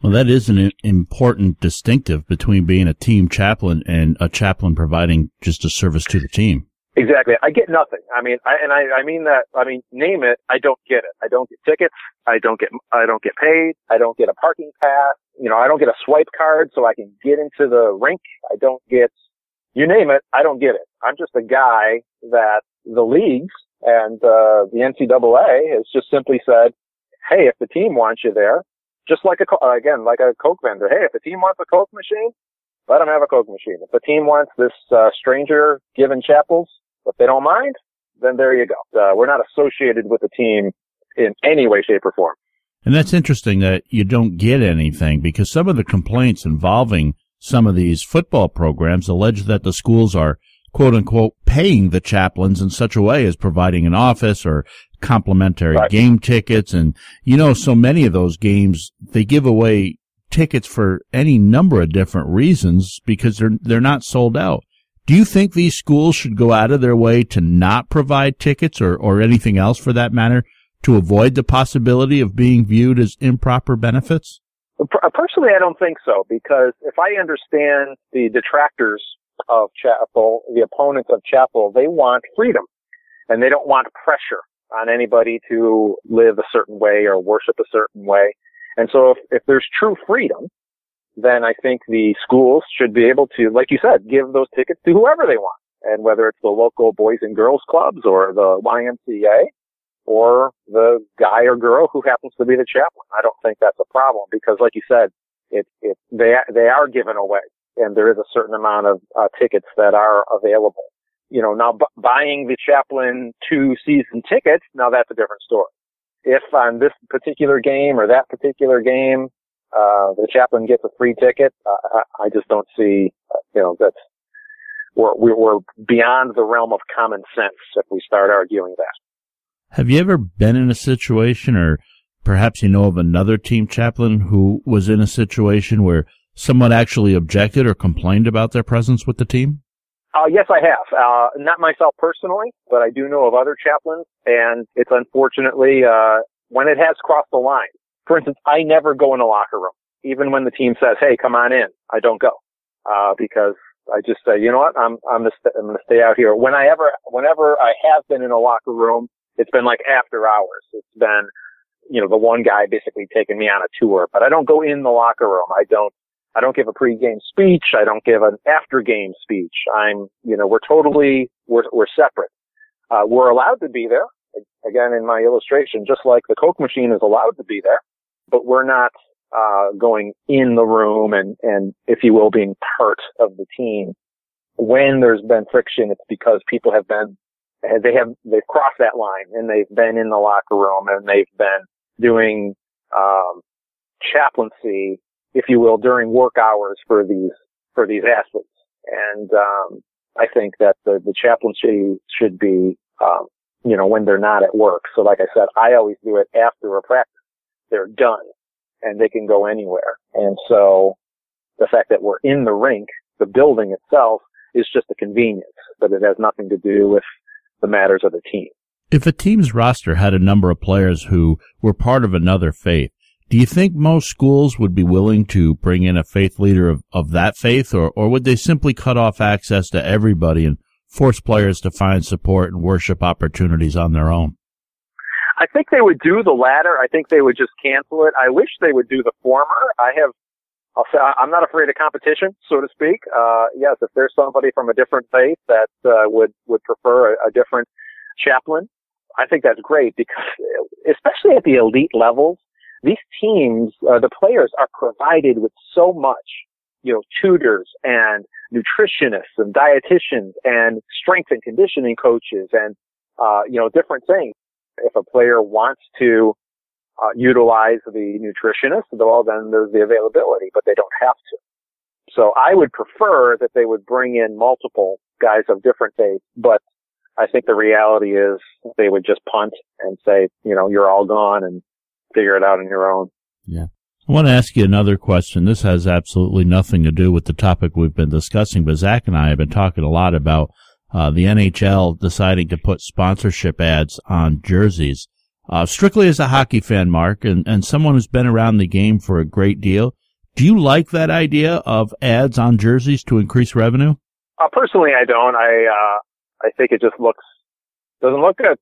Well, that is an important distinctive between being a team chaplain and a chaplain providing just a service to the team. Exactly. I get nothing. I mean, I, and I, I mean that, I mean, name it, I don't get it. I don't get tickets. I don't get, I don't get paid. I don't get a parking pass. You know, I don't get a swipe card so I can get into the rink. I don't get, you name it, I don't get it. I'm just a guy that the leagues and, uh, the NCAA has just simply said, Hey, if the team wants you there, just like a, again, like a Coke vendor. Hey, if the team wants a Coke machine, let them have a Coke machine. If the team wants this, uh, stranger given chapels, if they don't mind, then there you go. Uh, we're not associated with the team in any way, shape, or form. And that's interesting that you don't get anything because some of the complaints involving some of these football programs allege that the schools are quote unquote paying the chaplains in such a way as providing an office or complimentary right. game tickets. And you know, so many of those games, they give away tickets for any number of different reasons because they're, they're not sold out. Do you think these schools should go out of their way to not provide tickets or, or anything else for that matter to avoid the possibility of being viewed as improper benefits? Uh, personally, I don't think so because if I understand the detractors of chapel, the opponents of chapel, they want freedom and they don't want pressure on anybody to live a certain way or worship a certain way. And so if, if there's true freedom, then I think the schools should be able to, like you said, give those tickets to whoever they want. And whether it's the local boys and girls clubs or the YMCA or the guy or girl who happens to be the chaplain. I don't think that's a problem because like you said, it, it, they, they are given away and there is a certain amount of uh, tickets that are available. You know, now b- buying the chaplain two season tickets, now that's a different story. If on this particular game or that particular game, uh, the chaplain gets a free ticket. Uh, I just don't see, uh, you know, that's, we're, we're beyond the realm of common sense if we start arguing that. Have you ever been in a situation or perhaps you know of another team chaplain who was in a situation where someone actually objected or complained about their presence with the team? Uh, yes, I have. Uh, not myself personally, but I do know of other chaplains, and it's unfortunately, uh, when it has crossed the line, for instance, I never go in a locker room. Even when the team says, "Hey, come on in," I don't go uh, because I just say, "You know what? I'm I'm gonna, st- I'm gonna stay out here." When I ever, whenever I have been in a locker room, it's been like after hours. It's been, you know, the one guy basically taking me on a tour, but I don't go in the locker room. I don't. I don't give a pre-game speech. I don't give an after-game speech. I'm, you know, we're totally, we're, we're separate. Uh, we're allowed to be there. Again, in my illustration, just like the Coke machine is allowed to be there but we're not uh, going in the room and, and, if you will, being part of the team. When there's been friction, it's because people have been, they have, they've crossed that line and they've been in the locker room and they've been doing um, chaplaincy, if you will, during work hours for these for these athletes. And um, I think that the, the chaplaincy should be, um, you know, when they're not at work. So, like I said, I always do it after a practice. They're done, and they can go anywhere. And so, the fact that we're in the rink, the building itself, is just a convenience, but it has nothing to do with the matters of the team. If a team's roster had a number of players who were part of another faith, do you think most schools would be willing to bring in a faith leader of, of that faith, or, or would they simply cut off access to everybody and force players to find support and worship opportunities on their own? I think they would do the latter. I think they would just cancel it. I wish they would do the former. I have, I'll say, I'm not afraid of competition, so to speak. Uh, yes, if there's somebody from a different faith that uh, would would prefer a, a different chaplain, I think that's great because, especially at the elite levels, these teams, uh, the players are provided with so much, you know, tutors and nutritionists and dietitians and strength and conditioning coaches and, uh, you know, different things. If a player wants to, uh, utilize the nutritionist, well, then there's the availability, but they don't have to. So I would prefer that they would bring in multiple guys of different faiths, but I think the reality is they would just punt and say, you know, you're all gone and figure it out on your own. Yeah. I want to ask you another question. This has absolutely nothing to do with the topic we've been discussing, but Zach and I have been talking a lot about uh, the NHL deciding to put sponsorship ads on jerseys. Uh, strictly as a hockey fan, Mark, and, and someone who's been around the game for a great deal, do you like that idea of ads on jerseys to increase revenue? Uh, personally, I don't. I uh, I think it just looks doesn't look good.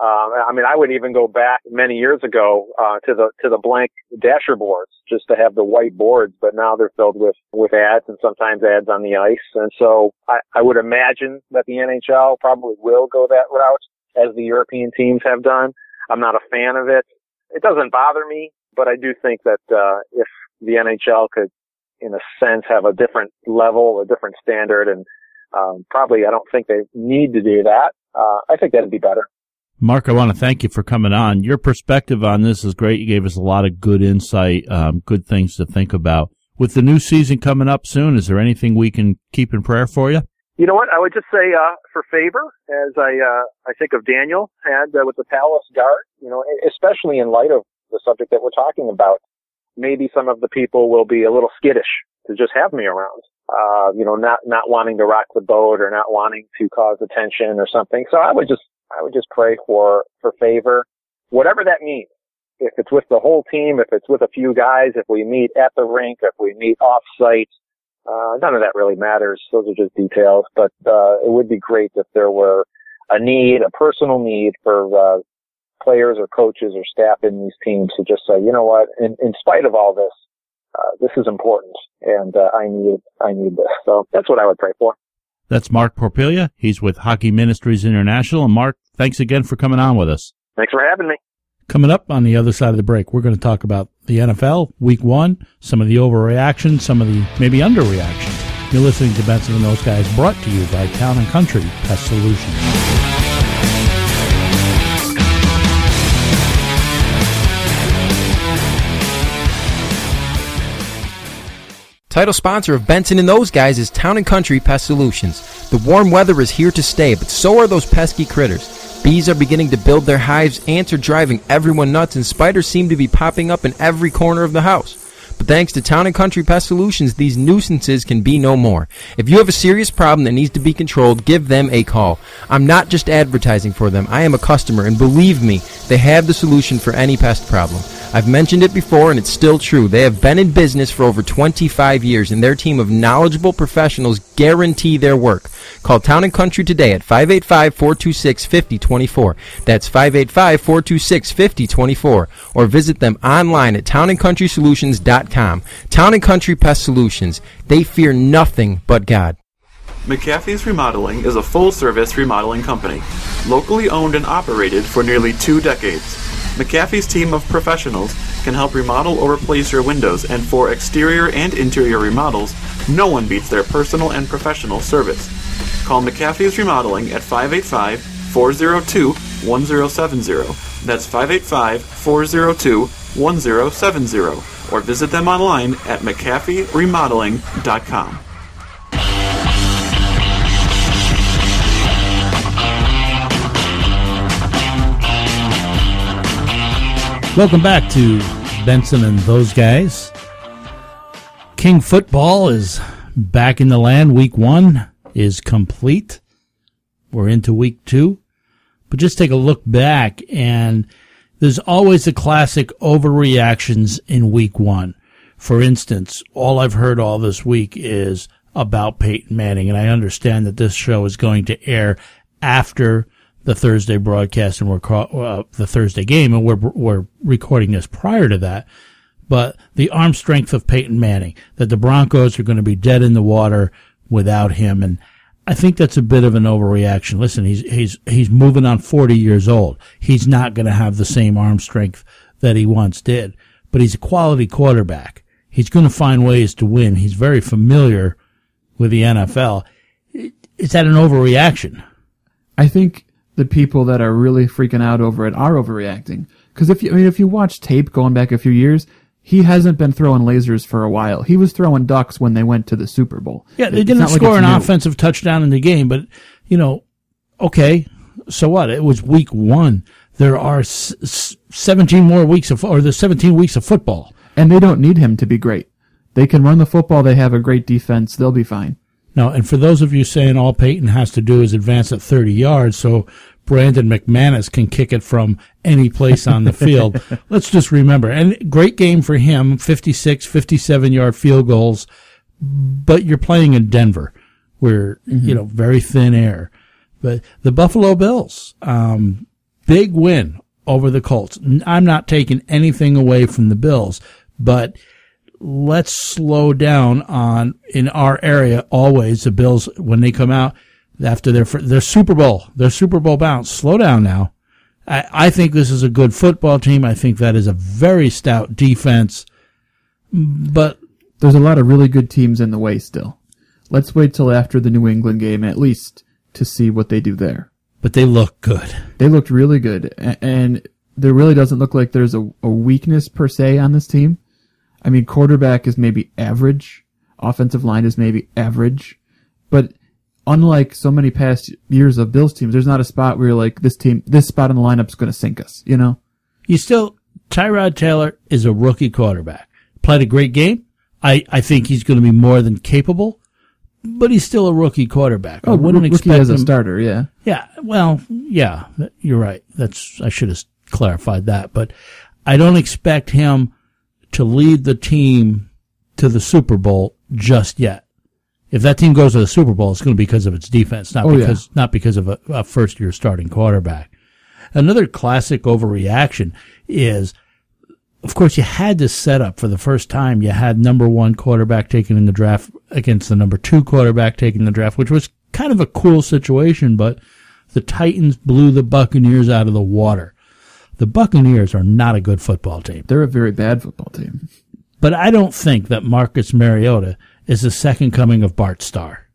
Um, I mean, I would even go back many years ago uh, to the to the blank dasher boards just to have the white boards, but now they're filled with with ads and sometimes ads on the ice. And so I, I would imagine that the NHL probably will go that route as the European teams have done. I'm not a fan of it. It doesn't bother me, but I do think that uh, if the NHL could, in a sense, have a different level, a different standard, and um, probably I don't think they need to do that. Uh, I think that'd be better. Mark, I want to thank you for coming on. Your perspective on this is great. You gave us a lot of good insight, um, good things to think about. With the new season coming up soon, is there anything we can keep in prayer for you? You know what? I would just say uh, for favor, as I uh, I think of Daniel had uh, with the palace guard. You know, especially in light of the subject that we're talking about, maybe some of the people will be a little skittish to just have me around. Uh, you know, not not wanting to rock the boat or not wanting to cause attention or something. So I would just I would just pray for, for favor, whatever that means. If it's with the whole team, if it's with a few guys, if we meet at the rink, if we meet off site, uh, none of that really matters. Those are just details, but, uh, it would be great if there were a need, a personal need for, uh, players or coaches or staff in these teams to just say, you know what, in, in spite of all this, uh, this is important and, uh, I need, I need this. So that's what I would pray for. That's Mark Porpilia. He's with Hockey Ministries International. And Mark, thanks again for coming on with us. Thanks for having me. Coming up on the other side of the break, we're going to talk about the NFL week one, some of the overreaction, some of the maybe underreaction. You're listening to Benson and those guys brought to you by Town and Country Pest Solutions. Title sponsor of Benson and those guys is Town and Country Pest Solutions. The warm weather is here to stay, but so are those pesky critters. Bees are beginning to build their hives, ants are driving everyone nuts, and spiders seem to be popping up in every corner of the house. Thanks to Town and Country Pest Solutions, these nuisances can be no more. If you have a serious problem that needs to be controlled, give them a call. I'm not just advertising for them. I am a customer, and believe me, they have the solution for any pest problem. I've mentioned it before and it's still true. They have been in business for over 25 years and their team of knowledgeable professionals guarantee their work. Call Town and Country today at 585-426-5024. That's 585-426-5024 or visit them online at townandcountrysolutions.com. Town and Country Pest Solutions. They fear nothing but God. McAfee's Remodeling is a full-service remodeling company, locally owned and operated for nearly two decades. McAfee's team of professionals can help remodel or replace your windows, and for exterior and interior remodels, no one beats their personal and professional service. Call McAfee's Remodeling at 585 402 1070 That's 585 402 1070 or visit them online at McAfeeRemodeling.com. Welcome back to Benson and those guys. King football is back in the land. Week one is complete. We're into week two. But just take a look back and there's always the classic overreactions in week one. For instance, all I've heard all this week is about Peyton Manning, and I understand that this show is going to air after the Thursday broadcast and we're uh, the Thursday game, and we're we're recording this prior to that. But the arm strength of Peyton Manning, that the Broncos are going to be dead in the water without him, and I think that's a bit of an overreaction. Listen, he's he's he's moving on 40 years old. He's not going to have the same arm strength that he once did, but he's a quality quarterback. He's going to find ways to win. He's very familiar with the NFL. Is that an overreaction? I think the people that are really freaking out over it are overreacting. Because if you, I mean, if you watch tape going back a few years, he hasn't been throwing lasers for a while. He was throwing ducks when they went to the Super Bowl. Yeah, they didn't score like an new. offensive touchdown in the game, but you know, okay, so what? It was week one. There are s- 17 more weeks of, or there's 17 weeks of football. And they don't need him to be great. They can run the football. They have a great defense. They'll be fine. No, and for those of you saying all Peyton has to do is advance at 30 yards, so Brandon McManus can kick it from any place on the field. [LAUGHS] Let's just remember, and great game for him, 56, 57 yard field goals, but you're playing in Denver where, mm-hmm. you know, very thin air. But the Buffalo Bills, um, big win over the Colts. I'm not taking anything away from the Bills, but let's slow down on in our area always the Bills when they come out after their their Super Bowl their Super Bowl bounce. Slow down now. I, I think this is a good football team. I think that is a very stout defense, but there's a lot of really good teams in the way still. Let's wait till after the New England game at least to see what they do there. But they look good. They looked really good, and there really doesn't look like there's a, a weakness per se on this team. I mean, quarterback is maybe average. Offensive line is maybe average. But unlike so many past years of Bills teams, there's not a spot where you're like, this team, this spot in the lineup is going to sink us, you know? You still, Tyrod Taylor is a rookie quarterback. Played a great game. I, I think he's going to be more than capable, but he's still a rookie quarterback. Oh, I wouldn't rookie expect as a him, starter, yeah. Yeah, well, yeah, you're right. That's, I should have clarified that, but I don't expect him to lead the team to the Super Bowl just yet. If that team goes to the Super Bowl, it's going to be because of its defense, not Oh, because not because of a, a first year starting quarterback. Another classic overreaction is, of course, you had this set up for the first time. You had number one quarterback taken in the draft against the number two quarterback taken in the draft, which was kind of a cool situation, but the Titans blew the Buccaneers out of the water. The Buccaneers are not a good football team. They're a very bad football team. But I don't think that Marcus Mariota is the second coming of Bart Starr.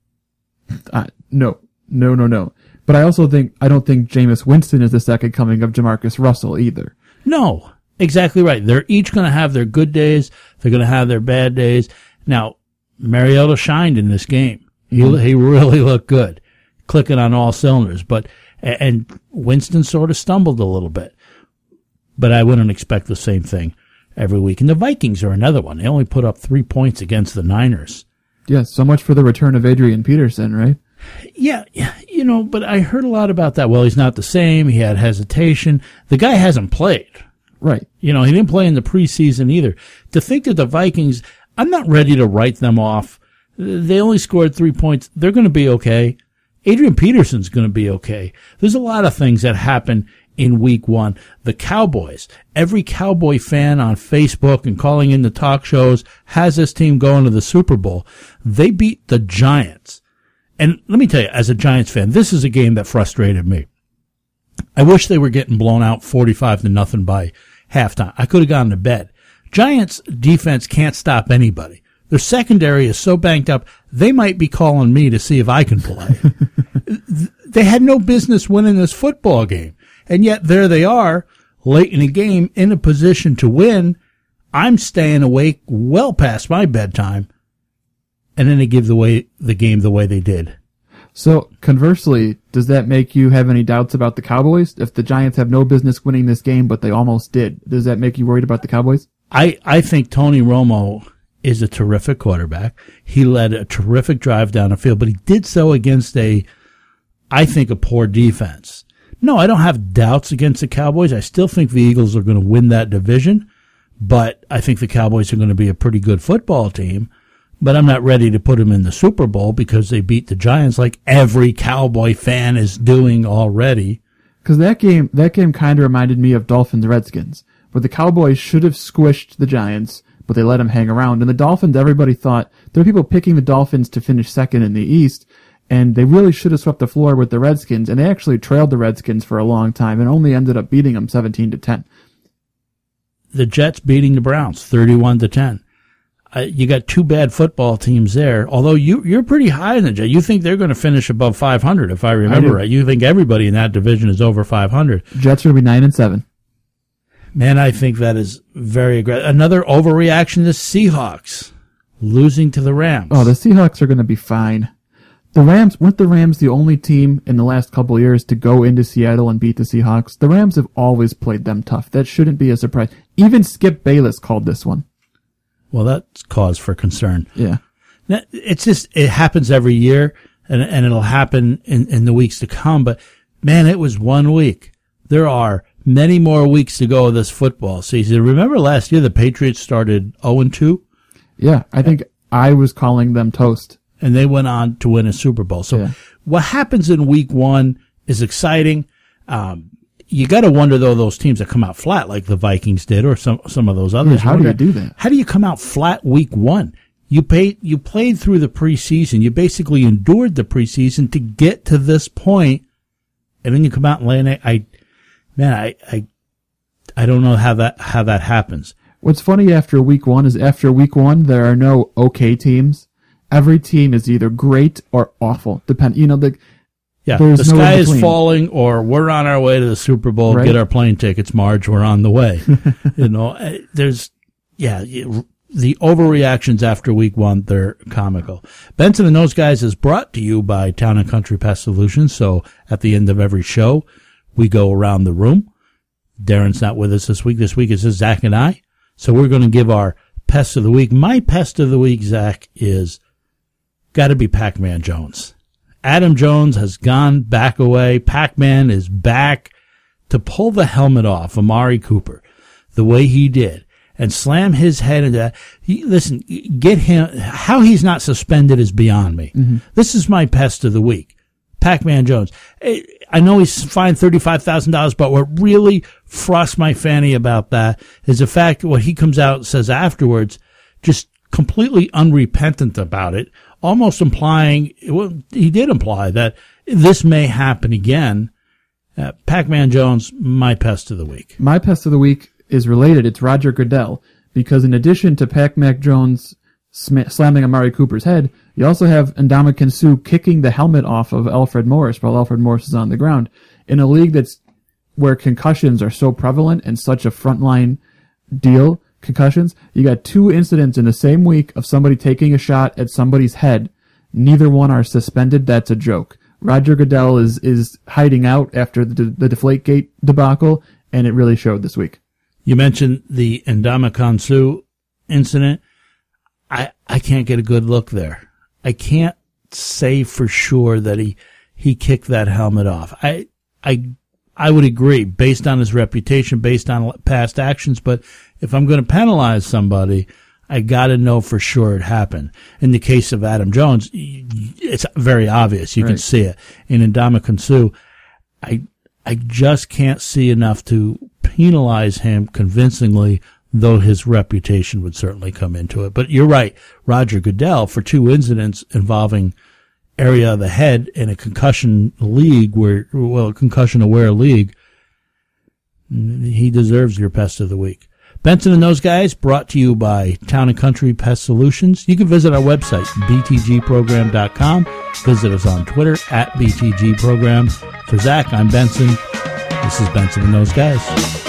Uh, no, no, no, no. But I also think I don't think Jameis Winston is the second coming of Jamarcus Russell either. No, exactly right. They're each going to have their good days. They're going to have their bad days. Now, Mariota shined in this game. He mm-hmm. he really looked good, clicking on all cylinders. But and Winston sort of stumbled a little bit but I wouldn't expect the same thing every week. And the Vikings are another one. They only put up three points against the Niners. Yeah, so much for the return of Adrian Peterson, right? Yeah, you know, but I heard a lot about that. Well, he's not the same. He had hesitation. The guy hasn't played. Right. You know, he didn't play in the preseason either. To think that the Vikings, I'm not ready to write them off. They only scored three points. They're going to be okay. Adrian Peterson's going to be okay. There's a lot of things that happen in week one. The Cowboys, every Cowboy fan on Facebook and calling in the talk shows has this team going to the Super Bowl. They beat the Giants. And let me tell you, as a Giants fan, this is a game that frustrated me. I wish they were getting blown out 45 to nothing by halftime. I could have gone to bed. Giants defense can't stop anybody. Their secondary is so banked up, they might be calling me to see if I can play. [LAUGHS] they had no business winning this football game. And yet there they are late in the game in a position to win, I'm staying awake well past my bedtime. And then they give the way the game the way they did. So conversely, does that make you have any doubts about the Cowboys? If the Giants have no business winning this game, but they almost did, does that make you worried about the Cowboys? I, I think Tony Romo is a terrific quarterback. He led a terrific drive down the field, but he did so against a, I think, a poor defense. No, I don't have doubts against the Cowboys. I still think the Eagles are going to win that division, but I think the Cowboys are going to be a pretty good football team. But I'm not ready to put them in the Super Bowl because they beat the Giants like every Cowboy fan is doing already. Because that game, that game kind of reminded me of Dolphins Redskins, where the Cowboys should have squished the Giants, but they let them hang around. And the Dolphins, everybody thought there were people picking the Dolphins to finish second in the East, and they really should have swept the floor with the Redskins, and they actually trailed the Redskins for a long time and only ended up beating them 17 to 10. The Jets beating the Browns 31 to 10. Uh, you got two bad football teams there. Although you you're pretty high in the Jets. You think they're going to finish above 500 if I remember I right. You think everybody in that division is over 500. Jets are going to be 9 and 7. Man, I think that is very aggressive. Another overreaction to the Seahawks losing to the Rams. Oh, the Seahawks are going to be fine. The Rams weren't the Rams the only team in the last couple years to go into Seattle and beat the Seahawks. The Rams have always played them tough. That shouldn't be a surprise. Even Skip Bayless called this one. Well, that's cause for concern. Yeah. It's just, it happens every year and, and it'll happen in, in the weeks to come. But man, it was one week. There are many more weeks to go of this football season. Remember last year the Patriots started 0 2? Yeah. I think I was calling them toast. And they went on to win a Super Bowl. So Yeah. what happens in week one is exciting. Um, you got to wonder though those teams that come out flat like the Vikings did or some some of those others. how do wonder, you do that? How do you come out flat week one? You paid you played through the preseason. You basically endured the preseason to get to this point, and then you come out and lay an egg. I man, I I I don't know how that how that happens. What's funny after week one is after week one, there are no okay teams. Every team is either great or awful. Depend, you know, the, Yeah, there's the no sky is falling, or we're on our way to the Super Bowl. Right. Get our plane tickets, Marge. We're on the way. [LAUGHS] you know, eh, there's yeah, the overreactions after week one they're comical. Benson and those guys is brought to you by Town and Country Pest Solutions. So at the end of every show, we go around the room. Darren's not with us this week. This week it's just Zach and I. So we're going to give our pest of the week. My pest of the week, Zach, is got to be Pac-Man Jones. Adam Jones has gone back away. Pac-Man is back to pull the helmet off Amari Cooper the way he did and slam his head into that. He, listen, get him, how he's not suspended is beyond me. This is my pest of the week. Pac-Man Jones. Eh, I know he's fined $35,000, but what really frosts my fanny about that is the fact what he comes out and says afterwards, just completely unrepentant about it, almost implying, well, he did imply that this may happen again. Uh, Pac-Man Jones, my pest of the week. My pest of the week is related. It's Roger Goodell because in addition to Pac-Man Jones sm- slamming Amari Cooper's head, you also have Ndamukong Suh kicking the helmet off of Alfred Morris while Alfred Morris is on the ground in a league that's where concussions are so prevalent and such a frontline deal. Concussions. You got two incidents in the same week of somebody taking a shot at somebody's head. Neither one are suspended. That's a joke. Roger Goodell is is hiding out after the, the Deflategate debacle, and it really showed this week. You mentioned the Ndamukong Suh incident. I, I can't get a good look there. I can't say for sure that he, he kicked that helmet off. I, I, I would agree based on his reputation, based on past actions, but if I'm going to penalize somebody, I got to know for sure it happened. In the case of Adam Jones, it's very obvious. You can see it. In Ndamukong Suh, I, I just can't see enough to penalize him convincingly, though his reputation would certainly come into it. But you're right. Roger Goodell, for two incidents involving area of the head in a concussion league where, well, concussion aware league, he deserves your pest of the week. Benson and those guys brought to you by Town and Country Pest Solutions. You can visit our website, btgprogram.com. Visit us on Twitter at btgprogram. For Zach, I'm Benson. This is Benson and those guys.